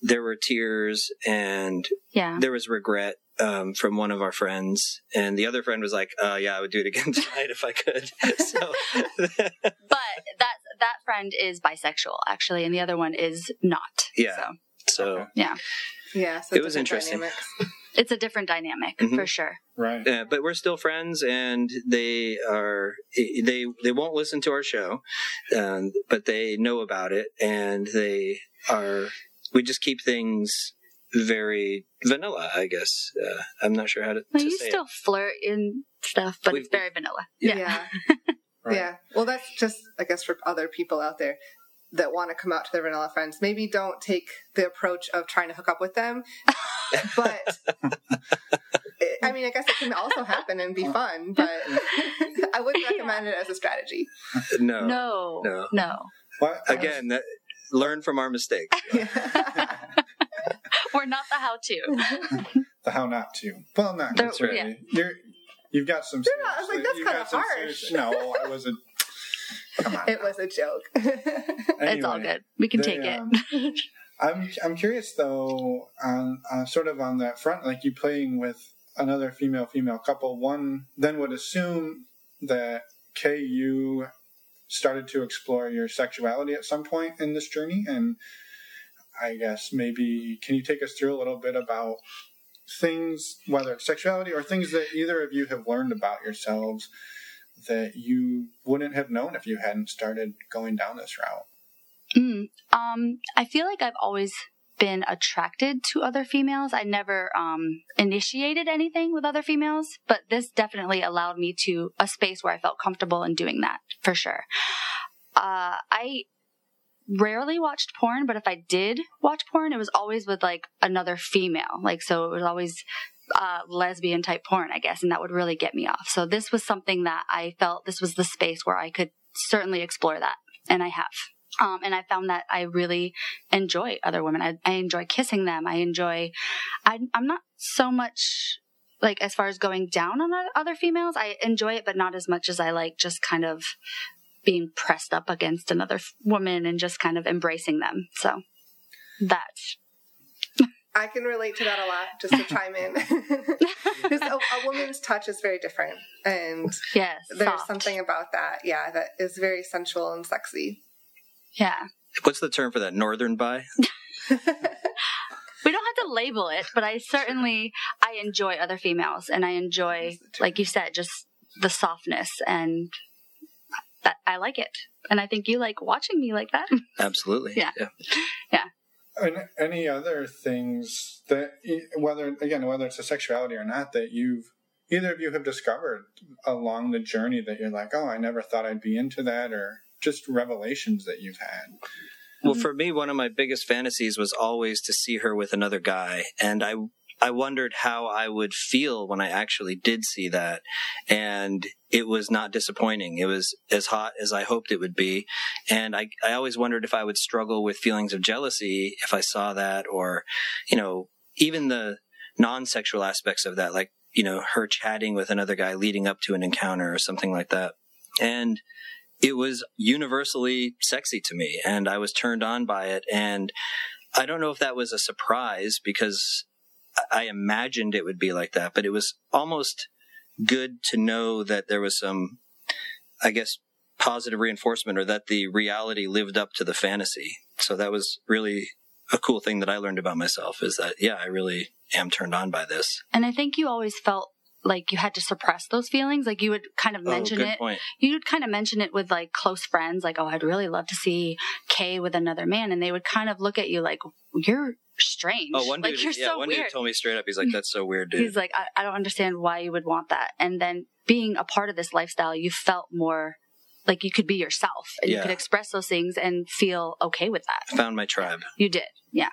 there were tears and Yeah. there was regret um, from one of our friends, and the other friend was like, uh, "Yeah, I would do it again tonight if I could." So, but that that friend is bisexual actually, and the other one is not. Yeah. So, so Okay. yeah. Yeah, so It was interesting. dynamics. it's a different dynamic Mhm. for sure. Right. Yeah, but we're still friends, and they are they they won't listen to our show, um, but they know about it, and they are. We just keep things very vanilla, I guess. Uh, I'm not sure how to, Well, to you say still flirt and stuff, but We've- it's very vanilla. Yeah. Yeah. Right. Yeah. Well, that's just, I guess, for other people out there that want to come out to their vanilla friends. Maybe don't take the approach of trying to hook up with them, but it- I mean, I guess it can also happen and be fun, but I wouldn't recommend it as a strategy. No, No, No. no, What? Again, that, learn from our mistakes. we're not the how-to. the how not to. Well, not There- necessarily. You're you've got some. You're not- I was like, that's kinda harsh. serious- no, I wasn't. Come on. It was a joke. it's all good. We can they, take it. um, I'm I'm curious though, on uh, sort of on that front, like you playing with another female female couple. One then would assume that Kay, you started to explore your sexuality at some point in this journey, and I guess maybe can you take us through a little bit about things, whether it's sexuality or things that either of you have learned about yourselves that you wouldn't have known if you hadn't started going down this route. Mm, um, I feel like I've always been attracted to other females. I never um, initiated anything with other females, but this definitely allowed me to a space where I felt comfortable in doing that for sure. Uh, I rarely watched porn, but if I did watch porn, it was always with like another female. Like, so it was always uh, lesbian type porn, I guess, and that would really get me off. So this was something that I felt this was the space where I could certainly explore that, and I have. Um, and I found that I really enjoy other women. I, I enjoy kissing them. I enjoy. I, I'm not so much like as far as going down on other females. I enjoy it, but not as much as I like just kind of being pressed up against another woman and just kind of embracing them. So that. I can relate to that a lot, just to chime in. Just a, a woman's touch is very different, and Yes. there's soft. something about that, yeah, that is very sensual and sexy. Yeah. What's the term for that? Northern by? We don't have to label it, but I certainly I enjoy other females and I enjoy like you said just the softness and that I like it. And I think you like watching me like that. Absolutely. Yeah. Yeah. And any other things that, whether again, whether it's a sexuality or not, that you've either of you have discovered along the journey that you're like, oh, I never thought I'd be into that, or just revelations that you've had. Well, for me, one of my biggest fantasies was always to see her with another guy, and I I wondered how I would feel when I actually did see that, and it was not disappointing. It was as hot as I hoped it would be, and I I always wondered if I would struggle with feelings of jealousy if I saw that, or you know, even the non-sexual aspects of that, like you know, her chatting with another guy leading up to an encounter or something like that, and it was universally sexy to me and I was turned on by it. And I don't know if that was a surprise because I imagined it would be like that, but it was almost good to know that there was some, I guess, positive reinforcement or that the reality lived up to the fantasy. So that was really a cool thing that I learned about myself is that, yeah, I really am turned on by this. And I think you always felt like you had to suppress those feelings. Like you would kind of oh, mention oh, good it. point. You would kind of mention it with like close friends, like, oh, I'd really love to see Kay with another man. And they would kind of look at you like, you're strange. Oh, one like, dude, you're yeah, so one weird. dude told me straight up, he's like, that's so weird, dude. He's like, I, I don't understand why you would want that. And then being a part of this lifestyle, you felt more like you could be yourself and you could express those things and feel okay with that. Found my tribe. You did. Yeah.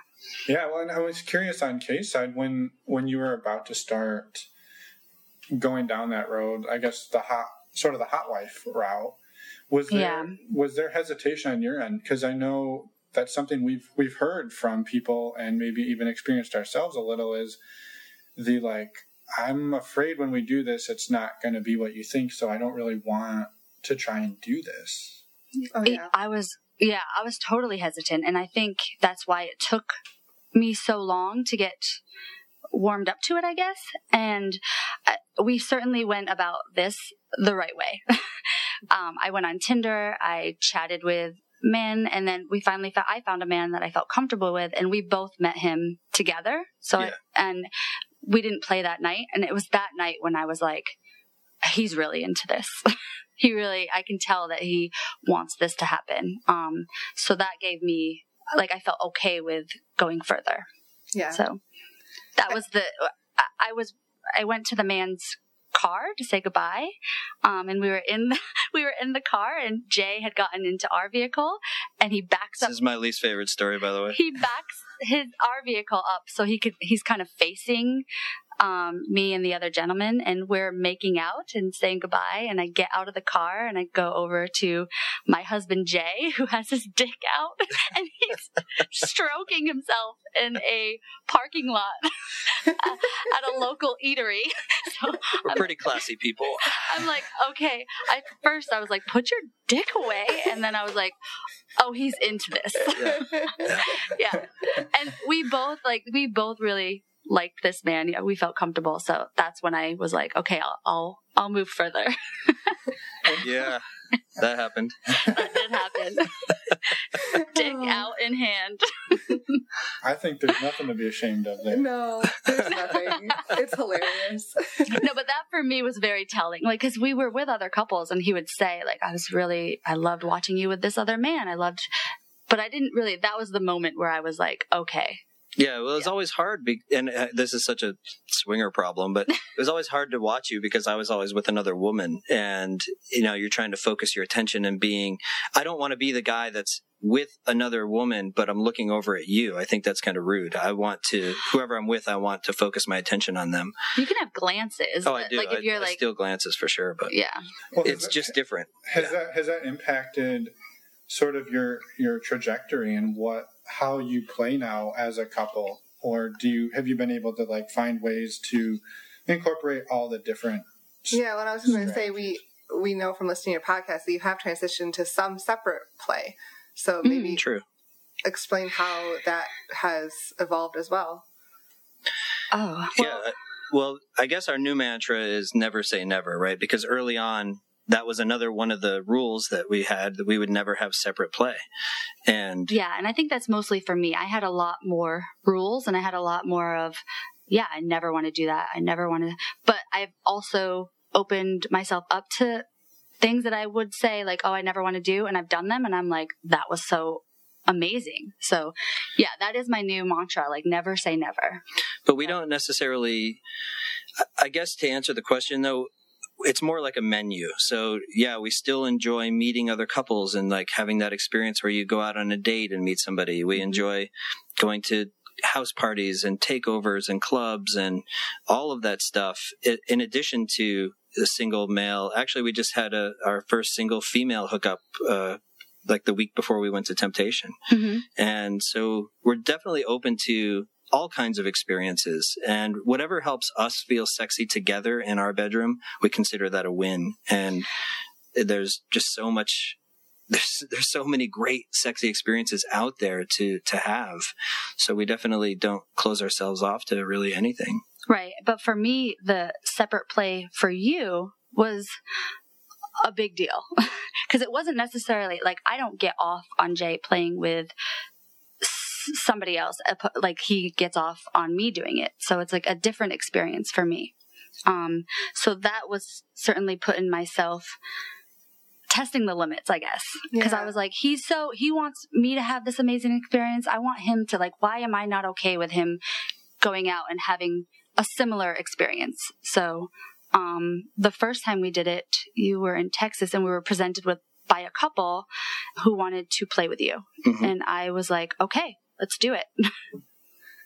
Yeah, well, and I was curious on Kay's side when when you were about to start going down that road. I guess the hot, sort of the hot wife route. Was there Yeah. was there hesitation on your end? Because I know that's something we've we've heard from people and maybe even experienced ourselves a little. Is the like I'm afraid when we do this, it's not going to be what you think, so I don't really want to try and do this. Oh yeah. I was, yeah, I was totally hesitant. And I think that's why it took me so long to get warmed up to it, I guess. And uh, we certainly went about this the right way. um, I went on Tinder, I chatted with men, and then we finally found, I found a man that I felt comfortable with, and we both met him together. So, Yeah. and we didn't play that night. And it was that night when I was like, he's really into this. he really, I can tell that he wants this to happen. Um, so that gave me, like, I felt okay with going further. Yeah. So that was the, I, I was, I went to the man's car to say goodbye. Um, and we were in the, we were in the car and Jay had gotten into our vehicle and he backs This up This is my least favorite story, by the way. he backs his our vehicle up so he could he's kind of facing um, me and the other gentleman and we're making out and saying goodbye and i get out of the car and i go over to my husband jay who has his dick out and he's stroking himself in a parking lot at a local eatery so We're pretty classy people. I'm like, okay. At first, I was like, put your dick away, and then I was like, oh, he's into this. Yeah. yeah, and we both like we both really liked this man. Yeah, we felt comfortable, so that's when I was like, okay, I'll I'll, I'll move further. Yeah, that happened. that did happen. dick out in hand. I think there's nothing to be ashamed of there. no, there's nothing. it's hilarious. no, but that for me was very telling. Like, because we were with other couples, and he would say, like, I was really, I loved watching you with this other man. I loved, but I didn't really. That was the moment where I was like, okay, Yeah, well, it's always hard, be- and uh, this is such a swinger problem, but it was always hard to watch you because I was always with another woman, and you know, you're trying to focus your attention and being. I don't want to be the guy that's with another woman, but I'm looking over at you. I think that's kind of rude. I want to whoever I'm with, I want to focus my attention on them. you can have glances. Oh, I do. Like if I, you're I like, steal glances for sure, but yeah, Well, it's that- just different. Has that has that impacted sort of your your trajectory and what how you play now as a couple, or do you have you been able to like find ways to incorporate all the different? Yeah, what I was going to say, we we know from listening to your podcast that you have transitioned to some separate play. So hmm, maybe True. explain how that has evolved as well. oh, yeah. Well, I guess our new mantra is never say never, right? Because early on, that was another one of the rules that we had that we would never have separate play. And yeah, and I think that's mostly for me. I had a lot more rules, and I had a lot more of, yeah, I never want to do that. I never want to. But I've also opened myself up to things that I would say like, oh, I never want to do, and I've done them, and I'm like, that was so amazing. So, yeah, that is my new mantra. Like, never say never. but we don't necessarily I- I guess to answer the question though, it's more like a menu. So yeah, we still enjoy meeting other couples and like having that experience where you go out on a date and meet somebody. We enjoy going to house parties and takeovers and clubs and all of that stuff. In addition to the single male, actually, we just had a our first single female hookup. Uh, like the week before we went to Temptation. Mm-hmm. And so we're definitely open to all kinds of experiences and whatever helps us feel sexy together in our bedroom, we consider that a win. And there's just so much there's there's so many great sexy experiences out there to to have. So we definitely don't close ourselves off to really anything. Right. But for me, the separate play for you was a big deal because it wasn't necessarily like I don't get off on Jay playing with somebody else. uh, Like he gets off on me doing it. So it's like a different experience for me. Um, so that was certainly putting myself testing the limits, I guess. Because I was like, he's so, he wants me to have this amazing experience. I want him to, like, why am I not okay with him going out and having a similar experience? So, um, the first time we did it, you were in Texas and we were presented with by a couple who wanted to play with you. Mhm. And I was like, okay, let's do it.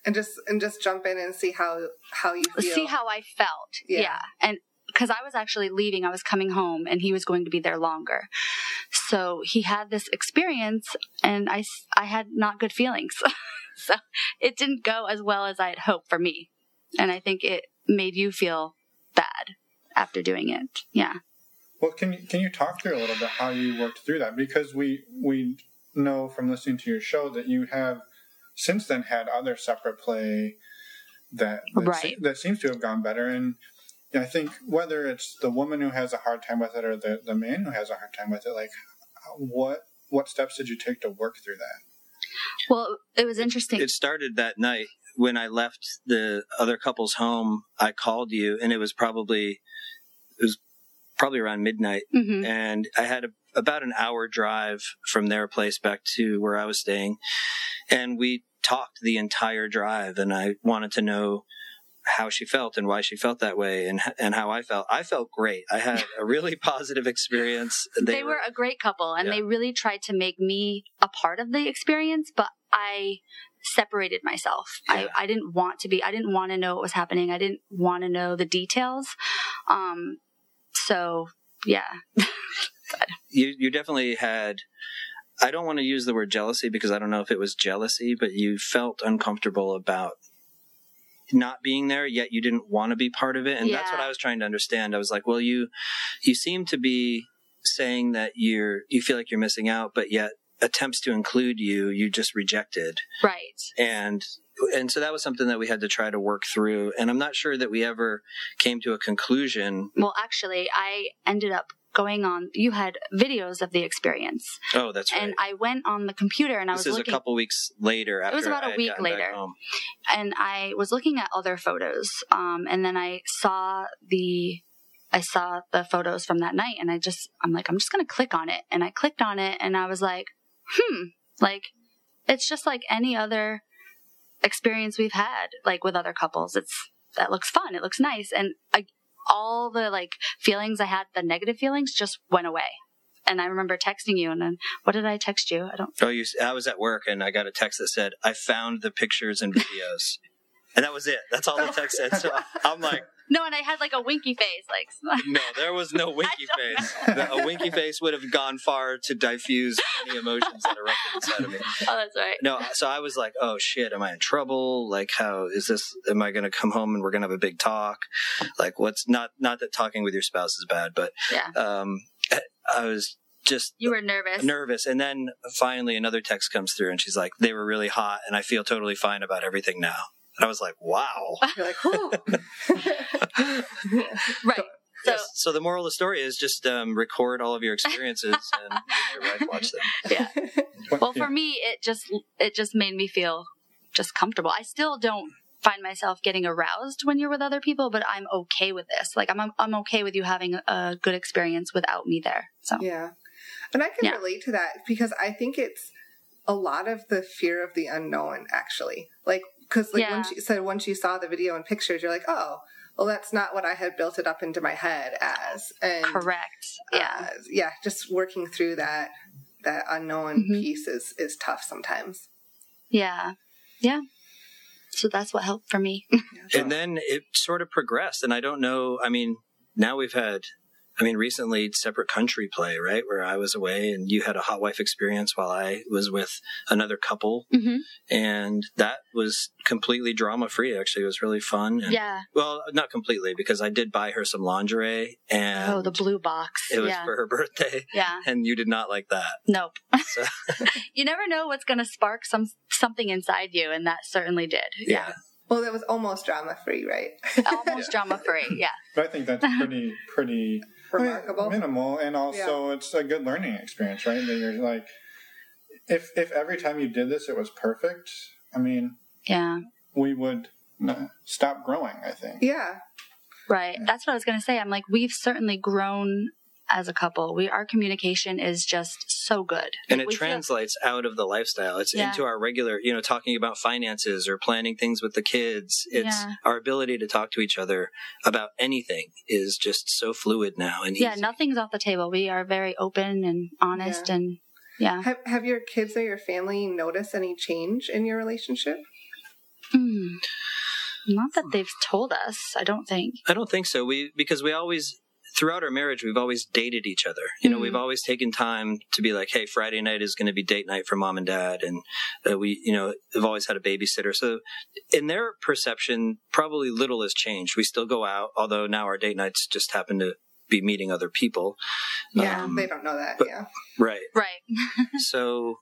And just and just jump in and see how how you feel. see how I felt. Yeah. Yeah. And because I was actually leaving, I was coming home and he was going to be there longer. So he had this experience and I I had not good feelings. so it didn't go as well as I had hoped for me. And I think it made you feel bad after doing it. Yeah. Well, can you can you talk through a little bit how you worked through that? Because we we know from listening to your show that you have since then had other separate play that that, Right. se- that seems to have gone better. And I think whether it's the woman who has a hard time with it or the the man who has a hard time with it, like what what steps did you take to work through that? Well, it was interesting. It started that night when I left the other couple's home, I called you, and it was probably it was probably around midnight, hmm and I had a, about an hour drive from their place back to where I was staying, and we talked the entire drive, and I wanted to know how she felt and why she felt that way and and how I felt. I felt great. I had a really positive experience. They, were, a great couple and Yeah. they really tried to make me a part of the experience, but I separated myself. Yeah. I, I didn't want to be, I didn't want to know what was happening. I didn't want to know the details. Um, so yeah. you you definitely had I don't want to use the word jealousy because I don't know if it was jealousy, but you felt uncomfortable about not being there yet you didn't want to be part of it and that's what I was trying to understand. I was like, well you you seem to be saying that you're you feel like you're missing out but yet attempts to include you you just rejected Right. and and so that was something that we had to try to work through and i'm not sure that we ever came to a conclusion Well, actually, I ended up going on, you had videos of the experience oh that's right and I went on the computer and I this was is looking. a couple weeks later after it was about a week later. and I was looking at other photos, um, and then I saw the I saw the photos from that night, and I just I'm like I'm just gonna click on it, and I clicked on it, and I was like, hmm, like it's just like any other experience we've had, like with other couples. It's that looks fun, it looks nice, and I, all the like feelings I had, the negative feelings, just went away. And I remember texting you, and then what did I text you? I don't. Oh, you, I was at work and I got a text that said, I found the pictures and videos. and that was it. That's all the text said. So I'm like, No, and I had like a winky face, like no, there was no winky face. The- A winky face would have gone far to diffuse any emotions that erupted inside of me. oh, that's right. No, so I was like, oh shit, am I in trouble? Like, how is this? Am I going to come home and we're going to have a big talk? Like, what's not, not that talking with your spouse is bad, but, Yeah. um, I was just You were nervous. nervous. And then finally another text comes through and she's like, they were really hot and I feel totally fine about everything now. And I was like, wow. You're like, whew. Right. So Yes. So the moral of the story is just um, record all of your experiences and your wife watch them. yeah. Well, for me, it just it just made me feel just comfortable. I still don't find myself getting aroused when you're with other people, but I'm okay with this. Like I'm I'm okay with you having a good experience without me there. So Yeah. And I can Yeah. relate to that because I think it's a lot of the fear of the unknown, actually. Like, because like when Yeah. she said once you saw the video and pictures, you're like, oh, well, that's not what I had built it up into my head as. And correct. Yeah. uh, yeah, just working through that that unknown Mhm. piece is is tough sometimes. Yeah. Yeah. So that's what helped for me. And then it sort of progressed. And I don't know, I mean, now we've had, I mean, recently separate country play, right? Where I was away and you had a hot wife experience while I was with another couple. hmm And that was completely drama free. Actually, it was really fun. And, Yeah. Well, not completely because I did buy her some lingerie and oh, the blue box. it was yeah. for her birthday yeah. and you did not like that. Nope. So, You never know what's going to spark some something inside you, and that certainly did. yeah. Well, that was almost drama free, right? Almost drama free. Yeah. But I think that's pretty pretty Remarkable. minimal, and also it's a good learning experience, right? That you're like, if if every time you did this it was perfect, I mean, Yeah. we would n- stop growing. I think. Yeah. Right. That's what I was going to say. I'm like, we've certainly grown as a couple. We our communication is just so good, and it We feel- translates out of the lifestyle it's Yeah. into our regular you know talking about finances or planning things with the kids it's Yeah. our ability to talk to each other about anything is just so fluid now and yeah, easy. nothing's off the table. We are very open and honest, and yeah. Have Have your kids or your family noticed any change in your relationship? Mm. Not that they've told us. I don't think. i don't think so we because we always throughout our marriage we've always dated each other you know Mhm. we've always taken time to be like hey friday night is going to be date night for mom and dad and uh, we you know have always had a babysitter so in their perception probably little has changed we still go out although now our date nights just happen to be meeting other people Yeah, Um, they don't know that. but- yeah. right Right. so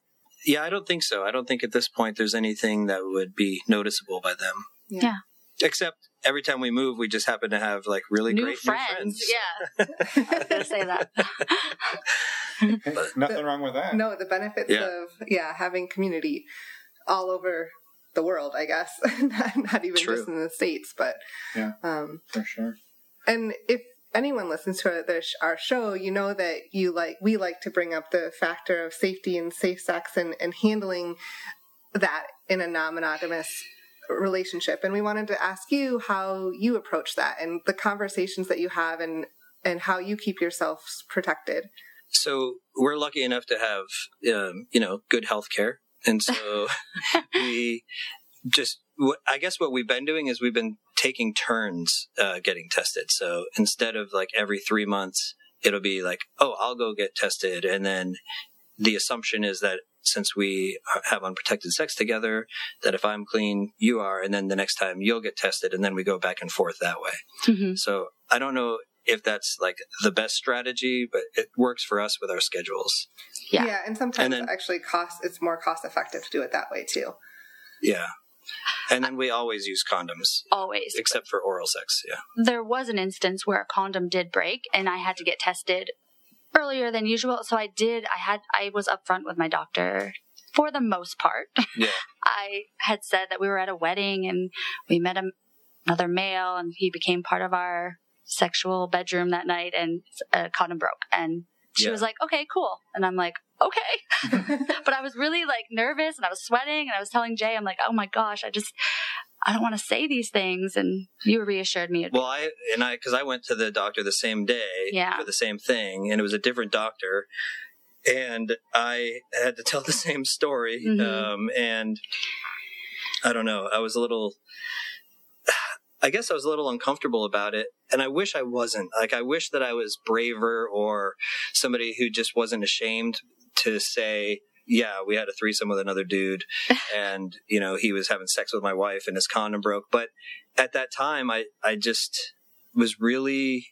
yeah i don't think so i don't think at this point there's anything that would be noticeable by them Yeah. Yeah. Except every time we move we just happen to have like really new great friends. new friends Yeah. I was say that. Nothing wrong with that. No, the benefits Yeah. of yeah having community all over the world, I guess. not, not even True. just in the states, but Yeah. Um, for sure. and if anyone listens to the, our show, you know that you like we like to bring up the factor of safety and safe sex and, and handling that in a non-monogamous relationship. And we wanted to ask you how you approach that and the conversations that you have and and how you keep yourselves protected. So we're lucky enough to have, um, you know, good health care. And so we just, what, I guess what we've been doing is we've been taking turns uh, getting tested. So instead of like every three months, it'll be like, oh, I'll go get tested. And then the assumption is that since we have unprotected sex together, that if I'm clean, you are. And then the next time you'll get tested. And then we go back and forth that way. Mhm. So I don't know if that's like the best strategy, but it works for us with our schedules. Yeah. and sometimes And then- actually cost it's more cost effective to do it that way too. Yeah. And then we always use condoms, Always. except for oral sex. Yeah. there was an instance where a condom did break and I had to get tested earlier than usual. So I did, I had, I was upfront with my doctor for the most part. Yeah. I had said that we were at a wedding and we met a, another male and he became part of our sexual bedroom that night and uh, a condom broke. And she Yeah. was like, okay, cool. And I'm like, okay. but I was really like nervous and I was sweating and I was telling Jay, I'm like, oh my gosh, I just, I don't want to say these things. And you reassured me. Well, I, and I, cause I went to the doctor the same day Yeah. for the same thing and it was a different doctor. And I had to tell the same story. Mhm. Um, and I don't know. I was a little, I guess I was a little uncomfortable about it. And I wish I wasn't. Like, I wish that I was braver or somebody who just wasn't ashamed to say, yeah, we had a threesome with another dude and, you know, he was having sex with my wife and his condom broke. But at that time, I, I just was really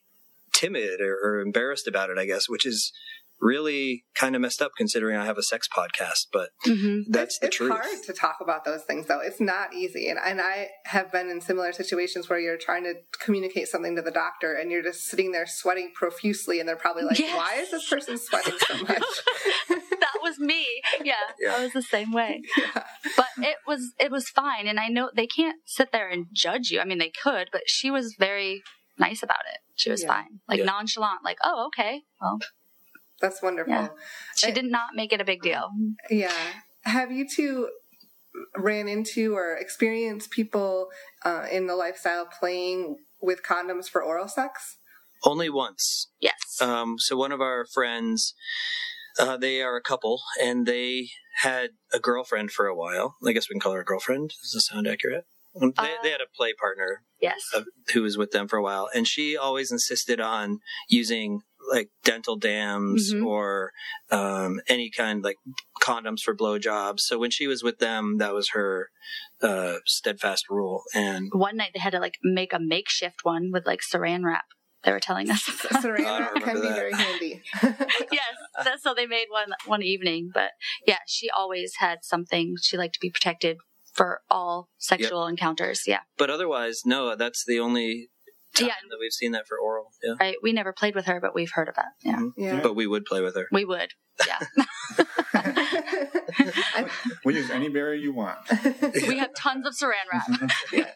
timid or, or embarrassed about it, I guess, which is really kind of messed up considering I have a sex podcast. But Mhm. that's it's, the it's truth. hard to talk about those things though it's not easy and, and i have been in similar situations where you're trying to communicate something to the doctor and you're just sitting there sweating profusely and they're probably like Yes. why is this person sweating so much that was me. Yeah, Yeah. I was the same way. Yeah. But it was it was fine, and I know they can't sit there and judge you. I mean, they could, but she was very nice about it. She was Yeah. fine, like Yeah. nonchalant, like, "Oh, okay." Well, that's wonderful Yeah. she Uh, did not make it a big deal. Yeah. Have you two ran into or experienced people uh, in the lifestyle playing with condoms for oral sex? Only once. Yes. Um, so one of our friends, uh, they are a couple and they had a girlfriend for a while. I guess we can call her a girlfriend. Does that sound accurate? Um, They, Uh, they had a play partner yes. uh, who was with them for a while, and she always insisted on using like dental dams Mhm. or um, any kind like condoms for blowjobs. So when she was with them, that was her uh, steadfast rule. And One night they had to like make a makeshift one with like saran wrap. They were telling us. Saran wrap can be very handy. yes, that's so they made one one evening. But yeah, she always had something. She liked to be protected for all sexual encounters. Yeah. but otherwise, no, that's the only time Yeah. that we've seen that for oral. Yeah, Right. We never played with her, but we've heard of it. Yeah. Mm-hmm. Yeah. but we would play with her. We would. Yeah. We use any berry you want. we have tons of saran wrap. yes.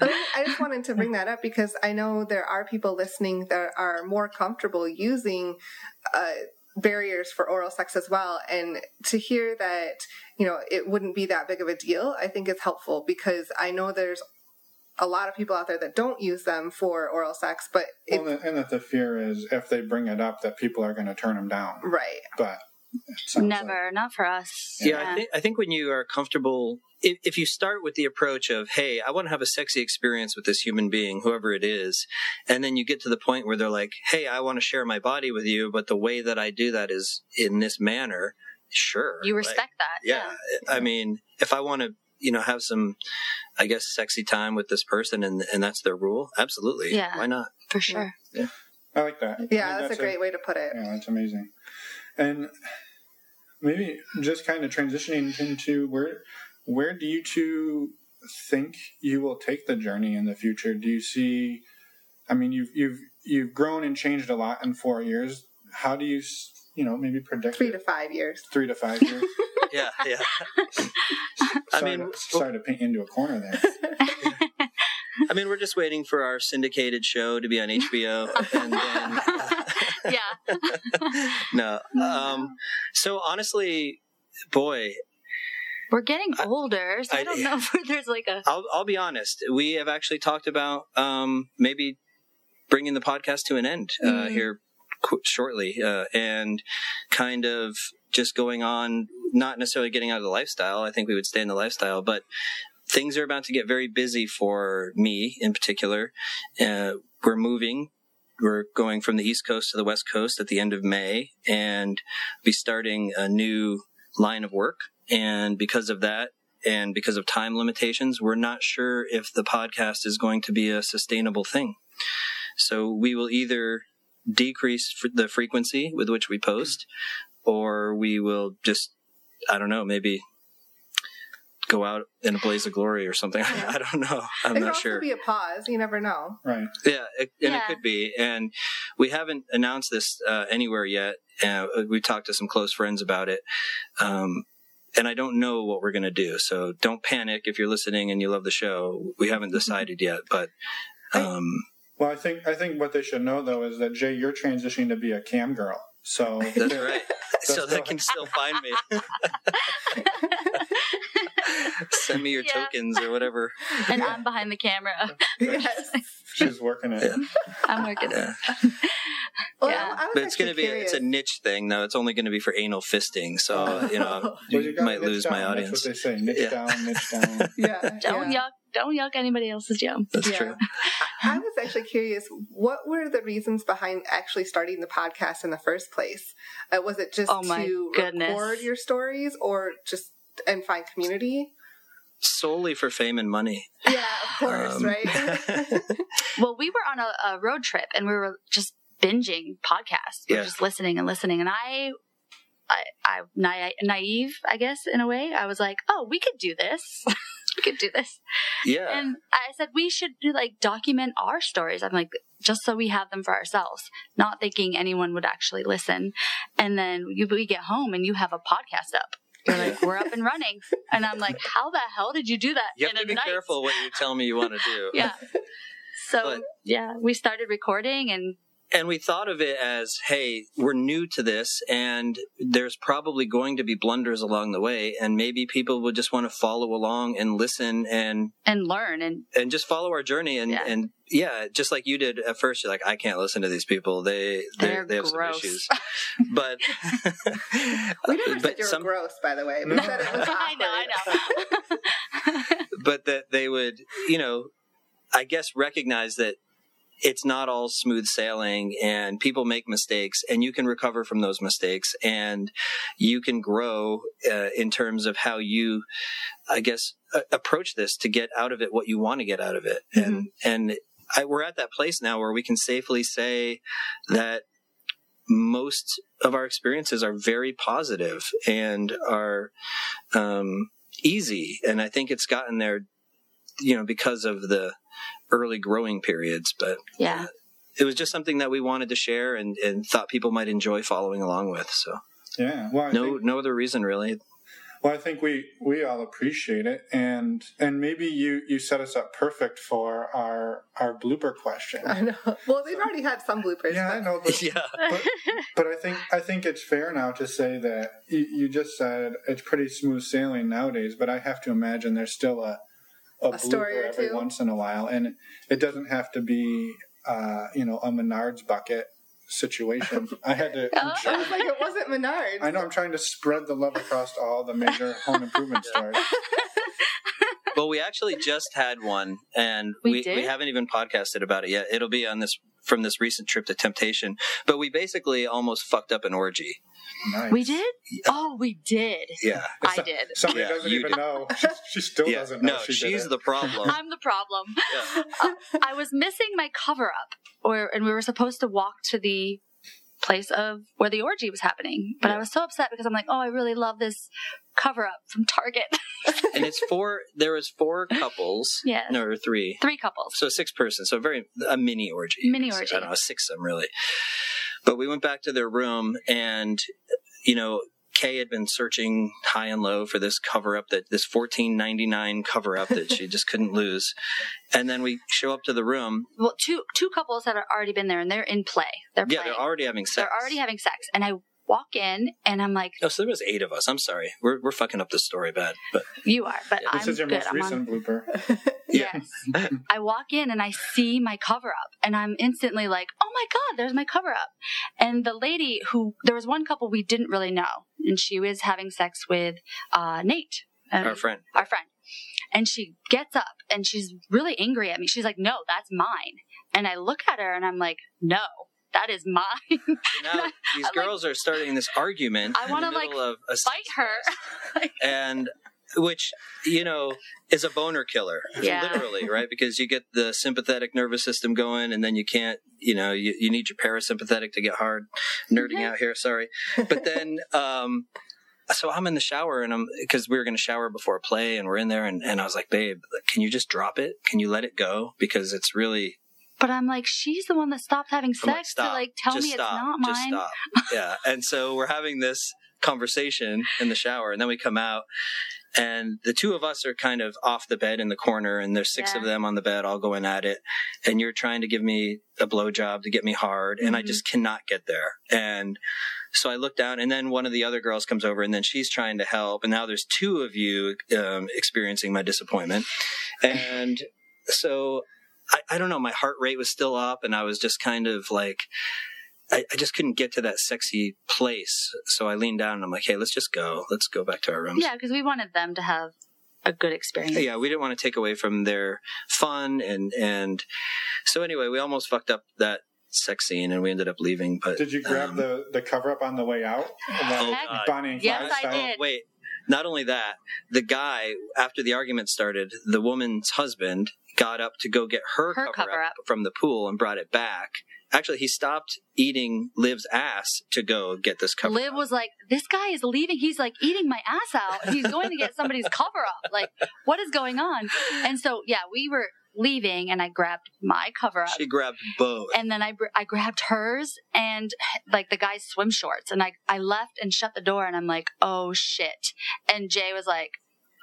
I, I just wanted to bring that up because I know there are people listening that are more comfortable using uh, barriers for oral sex as well. And to hear that, you know, it wouldn't be that big of a deal, I think is helpful because I know there's a lot of people out there that don't use them for oral sex, but it, Well, and that the fear is if they bring it up, that people are going to turn them down. right. But it sounds like- Never. Not for us. Yeah, I think I think when you are comfortable, if, if you start with the approach of, "Hey, I want to have a sexy experience with this human being, whoever it is," and then you get to the point where they're like, "Hey, I want to share my body with you, but the way that I do that is in this manner." Sure, You Like, respect that. yeah, I mean, if I want to, you know, have some, I guess, sexy time with this person, and and that's their rule, absolutely, Yeah. why not? For sure. Yeah i like that. Yeah, think that's, a great way to put it. Yeah, that's amazing. And maybe just kind of transitioning into where where do you two think you will take the journey in the future? Do you see? I mean, you've you've you've grown and changed a lot in four years. How do you you know maybe predict Three to five years. three to five years? Yeah, yeah. I Sorry, mean, to, sorry to paint you into a corner there. I mean, we're just waiting for our syndicated show to be on HBO, and then yeah. no. Um, so honestly, boy, We're getting older, so I, I- don't know if there's like a. I'll I'll be honest. We have actually talked about um, maybe bringing the podcast to an end uh, Mhm. here qu- shortly, uh, and kind of just going on, not necessarily getting out of the lifestyle. I think we would stay in the lifestyle, but things are about to get very busy for me in particular. Uh, we're moving. We're going from the East Coast to the West Coast at the end of May and be starting a new line of work. And because of that, and because of time limitations, we're not sure if the podcast is going to be a sustainable thing. So we will either decrease the frequency with which we post, or we will just, I don't know, maybe go out in a blaze of glory or something. I don't know. I'm not sure. it could also be a pause. You never know. Right. Yeah, it, and it could be. And we haven't announced this uh, anywhere yet. Uh, we talked to some close friends about it. Um, and I don't know what we're going to do. So don't panic if you're listening and you love the show. We haven't decided yet, but um, Well, I think I think what they should know though is that Jay, you're transitioning to be a cam girl. So that's right. so they can still find me. Send me your Yeah. tokens or whatever. and I'm behind the camera. yes. she's working it. Yeah. I'm working it. Well, Yeah. I, I was But it's going to actually be it's a niche thing though. It's only going to be for anal fisting. So you know Well, you gotta might lose down. my That's audience. what they say: niche Yeah. down, niche down. yeah. Don't yeah. yuck. Don't yuck anybody else's yum. That's Yeah. true. I was actually curious, what were the reasons behind actually starting the podcast in the first place? Uh, was it just Oh my to goodness. record your stories or just and find community? Solely for fame and money. Yeah, of course, Um, right? Well, we were on a, a road trip and we were just binging podcasts. We Yeah. just listening and listening. And I, I, I na- naive, I guess, in a way. I was like, oh, we could do this. we could do this. yeah. And I said we should do like document our stories. I'm like, just so we have them for ourselves, not thinking anyone would actually listen. And then you, we get home and you have a podcast up. You're like, we're up and running. And I'm like, how the hell did you do that? You have to be night? careful what you tell me you want to do. Yeah. So But- yeah, we started recording and And we thought of it as, hey, we're new to this and there's probably going to be blunders along the way and maybe people would just want to follow along and listen and and learn and and just follow our journey and Yeah. and yeah, just like you did at first you're like I can't listen to these people. They they They're have gross. some issues. But we never said but you were some gross, by the way. We said it was I know, I know. but that they would, you know, I guess recognize that it's not all smooth sailing and people make mistakes and you can recover from those mistakes and you can grow uh, in terms of how you, I guess, uh, approach this to get out of it what you want to get out of it. And, and I, we're at that place now where we can safely say that most of our experiences are very positive and are um, easy. And I think it's gotten there, you know, because of the early growing periods. But yeah. Uh, it was just something that we wanted to share and, and thought people might enjoy following along with. So Yeah. Well, I no, think, no other reason really. well, I think we we all appreciate it, and and maybe you you set us up perfect for our our blooper question. I know. Well, we've already had some bloopers. Yeah, I know, but Yeah. but, but I think I think it's fair now to say that you, you just said it's pretty smooth sailing nowadays. But I have to imagine there's still a a, A story or every two. once in a while, and it doesn't have to be uh, you know a Menards bucket situation. I had to. I'm I was like, it wasn't Menards. I know I'm trying to spread the love across all the major home improvement stores. well, we actually just had one and We we, we, haven't even podcasted about it yet. It'll be on this from this recent trip to Temptation. But we basically almost fucked up an orgy. Nice. We did? Oh, we did. Yeah. I did. Somebody Yeah, doesn't even did. know. She, she still yeah. doesn't know. No, she she's the problem. I'm the problem. Yeah. Uh, I was missing my cover up, or and we were supposed to walk to the place of where the orgy was happening. But I was so upset because I'm like, oh, I really love this cover up from Target. and it's four. There was four couples. Yes. No, or three. Three couples. So six person. So very a mini orgy. Mini orgy. I don't know, six of them really. But we went back to their room, and you know, Kay had been searching high and low for this cover up that this fourteen ninety nine cover up that she just couldn't lose. And then we show up to the room. Well, two two couples that have already been there and they're in play. They're Yeah, playing. they're already having sex. They're already having sex, and I walk in and I'm like, Oh, so there was eight of us. I'm sorry. We're we're fucking up this story bad. But "You are," but This I'm like, This is your good. most I'm on recent blooper. Yes. I walk in and I see my cover up and I'm instantly like, oh my God, there's my cover up. And the lady who, there was one couple we didn't really know and she was having sex with uh, Nate, uh, our friend. our friend. And she gets up and she's really angry at me. She's like, no, that's mine. And I look at her and I'm like, no, that is mine. Now these I'm like- girls are starting this argument I wanna, like, of a Fight her. and which you know is a boner killer. Yeah. literally right? Because you get the sympathetic nervous system going and then you can't you know you, you need your parasympathetic to get hard. Nerding out here sorry. But then um so i'm in the shower and i'm because we were going to shower before a play and we're in there and, and i was like babe can you just drop it? Can you let it go? Because it's really But I'm like, she's the one that stopped having I'm like, sex stop. to like tell me stop. it's not Just mine. stop. yeah. And so we're having this conversation in the shower, and then we come out, and the two of us are kind of off the bed in the corner, and there's six Yeah. of them on the bed all going at it, and you're trying to give me a blowjob to get me hard, and I Mhm. just cannot get there. And so I look down, and then one of the other girls comes over, and then she's trying to help, and now there's two of you um, experiencing my disappointment, and so I, I don't know, my heart rate was still up, and I was just kind of like. I, I just couldn't get to that sexy place. So I leaned down and I'm like, hey, let's just go. Let's go back to our rooms. Yeah, because we wanted them to have a good experience. Yeah, we didn't want to take away from their fun and and so anyway, we almost fucked up that sex scene and we ended up leaving. But Did you grab um, the, the cover up on the way out? Oh, Heck, God. Bonnie and Yes, Clyde I style? did. Wait, not only that, the guy after the argument started, the woman's husband got up to go get her, Her cover, cover up, up. from the pool and brought it back. Actually, he stopped eating Liv's ass to go get this cover. Up. Liv up. was like, "This guy is leaving. He's like eating my ass out. He's going to get somebody's cover up. Like, what is going on?" And so, yeah, we were leaving, and I grabbed my cover up, She grabbed both. and then I I grabbed hers and like the guy's swim shorts, and I I left and shut the door, and I'm like, "Oh shit!" And Jay was like,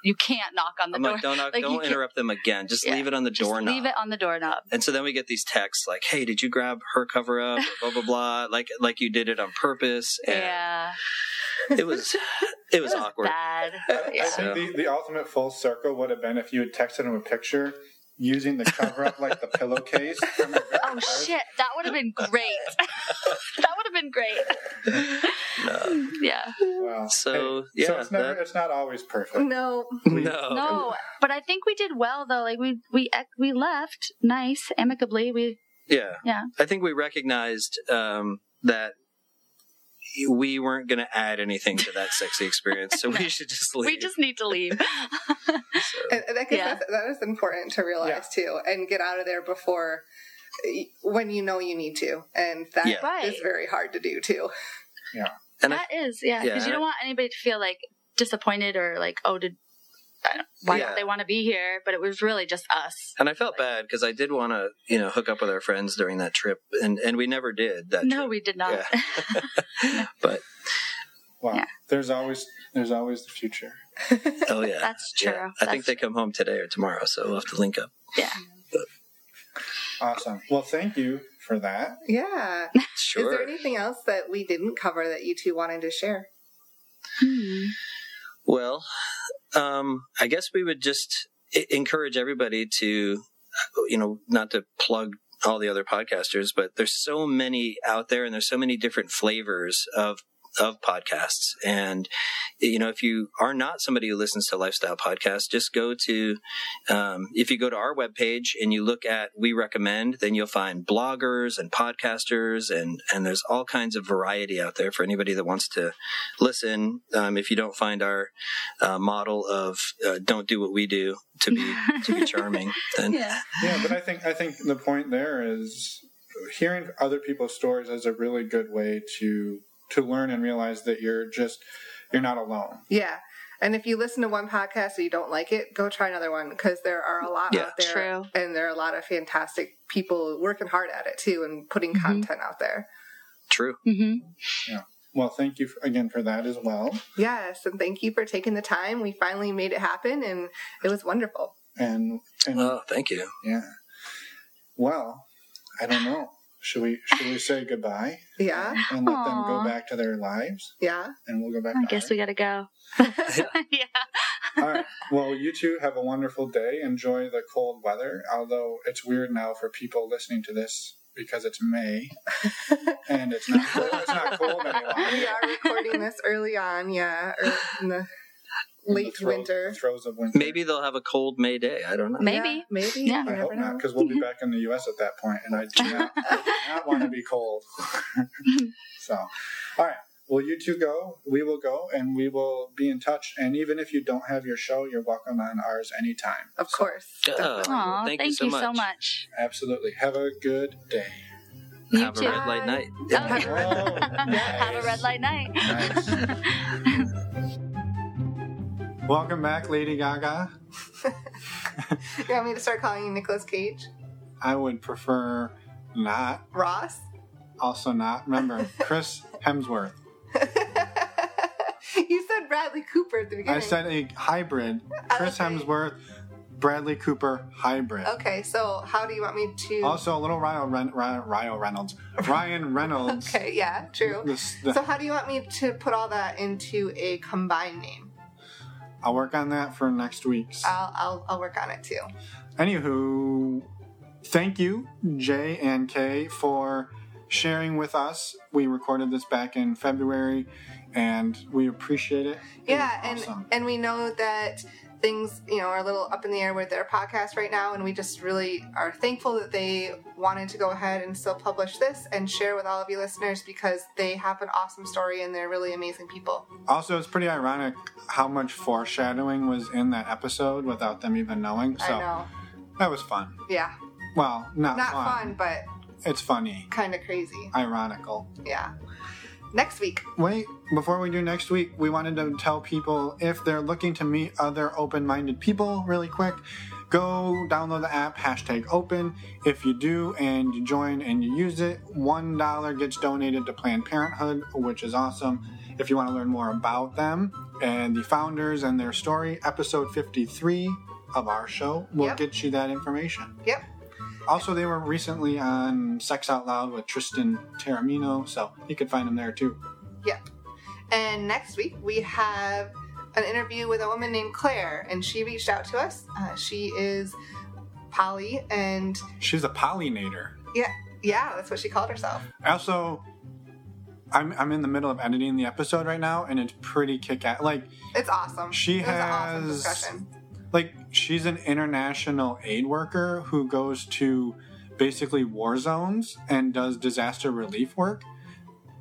"You can't knock on the I'm door. like, don't knock, Like, don't interrupt them again. Just Yeah. leave it on the Just doorknob. leave it on the doorknob." and so then we get these texts like, "Hey, did you grab her cover up?" Or blah blah blah. Like like you did it on purpose. And Yeah, It was it was it was awkward. bad. I Yeah. think the, the ultimate full circle would have been if you had texted him a picture using the cover up like the pillowcase. from your very Oh first- shit, that would have been great. that would have been great. No. Yeah. Wow. So, Hey, yeah, so it's never that- it's not always perfect. No. No. No, but I think we did well though. Like we we we left nice, amicably. We Yeah. Yeah. I think we recognized um, that we weren't going to add anything to that sexy experience, so we should just leave. we just need to leave. So- And, and I guess Yeah. that's, important to realize too, and get out of there before when you know you need to, and that is Yeah. Right. very hard to do too. Yeah, and I, that is yeah, because Yeah. you don't want anybody to feel like disappointed or like oh did I don't, why Yeah. don't they want to be here? But it was really just us. and I felt bad because I did want to, you know, hook up with our friends during that trip, and and we never did that. No, trip. we did not. But Wow. Yeah. There's always there's always the future. oh yeah, That's Yeah. true. I think That's they come home today or tomorrow, so we'll have to link up. yeah. Awesome. Well, thank you for that. Yeah. Sure. Is there anything else that we didn't cover that you two wanted to share? Hmm. Well, um, I guess we would just encourage everybody to, you know, not to plug all the other podcasters, but there's so many out there and there's so many different flavors of of podcasts. And, you know, if you are not somebody who listens to lifestyle podcasts, just go to, um, if you go to our webpage and you look at we recommend, then you'll find bloggers and podcasters and, and there's all kinds of variety out there for anybody that wants to listen. Um, if you don't find our uh, model of uh, don't do what we do to be, to be charming, then Yeah. Yeah, but I think I think the point there is hearing other people's stories is a really good way to to learn and realize that you're just you're not alone. Yeah. And if you listen to one podcast and you don't like it, go try another one because there are a lot Yeah. out there. True. And there are a lot of fantastic people working hard at it too and putting Mhm. content out there. true. Mm-hmm. Yeah. well, thank you again for that as well. Yes, and thank you for taking the time. We finally made it happen, and it was wonderful. And, and Oh, thank you. yeah. Well, I don't know. Should we should we say goodbye Yeah, and let them go back to their lives, yeah. and we'll go back. I to guess ours? we gotta go. yeah. All right. Well, you two have a wonderful day. Enjoy the cold weather. Although it's weird now for people listening to this because it's May and it's not cold. It's not cold anymore. We are recording this early on, yeah, or in the In the late throes- throws throes of winter. Maybe they'll have a cold May day. I don't know. Maybe. Yeah, maybe. Yeah. I never hope not, because we'll be back in the U.S. at that point, and I do not, not want to be cold. so, all right. Well, you two go. We will go, and we will be in touch. And even if you don't have your show, you're welcome on ours anytime. Of course. Oh. definitely. Aw, Thank thank, you so you so much. much. Absolutely. Have a good day. You have too. a red light night. Okay. Oh, Have a red light night. Nice. Welcome back, Lady Gaga. You want me to start calling you Nicolas Cage? I would prefer not. Ross? Also not. Remember, Chris Hemsworth. you said Bradley Cooper at the beginning. I said a hybrid. Chris Okay. Hemsworth, Bradley Cooper hybrid. Okay, so how do you want me to? Also, a little Ryan, Ren- Ryan, Reynolds. Ryan Reynolds. Okay, yeah, true. This, the, So how do you want me to put all that into a combined name? I'll work on that for next week's. I'll I'll, I'll work on it too. Anywho, thank you, Jay and Kay, for sharing with us. We recorded this back in February, and we appreciate it. It Yeah, and awesome. and we know that things you know are a little up in the air with their podcast right now, and we just really are thankful that they wanted to go ahead and still publish this and share with all of you listeners because they have an awesome story and they're really amazing people. Also, it's pretty ironic how much foreshadowing was in that episode without them even knowing. So I know. that was fun. Yeah, Well, not, not fun. fun, but It's funny, kind of crazy. ironical. Yeah. Next week, Wait, before we do next week, we wanted to tell people if they're looking to meet other open minded people really quick, go download the app, hashtag open. If you do and you join and you use it, $1 gets donated to Planned Parenthood, which is awesome. If you want to learn more about them and the founders and their story, episode 53 of our show will Yep. get you that information. Yep. Also, they were recently on Sex Out Loud with Tristan Taormino, so you could find them there too. Yep. And next week we have an interview with a woman named Claire, and she reached out to us. Uh, she is poly, and She's a pollinator. yeah, yeah, that's what she called herself. Also, I'm I'm in the middle of editing the episode right now, and it's pretty kick ass. Like It's awesome. She it awesome has- discussion. Like she's an international aid worker who goes to basically war zones and does disaster relief work,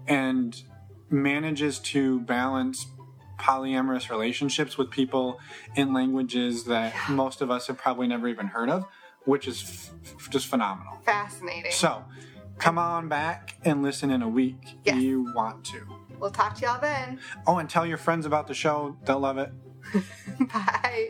and manages to balance polyamorous relationships with people in languages that most of us have probably never even heard of, which is f- just phenomenal. Fascinating. So, come on back and listen in a week. Yes. You want to. We'll talk to y'all then. Oh, and tell your friends about the show. They'll love it. Bye.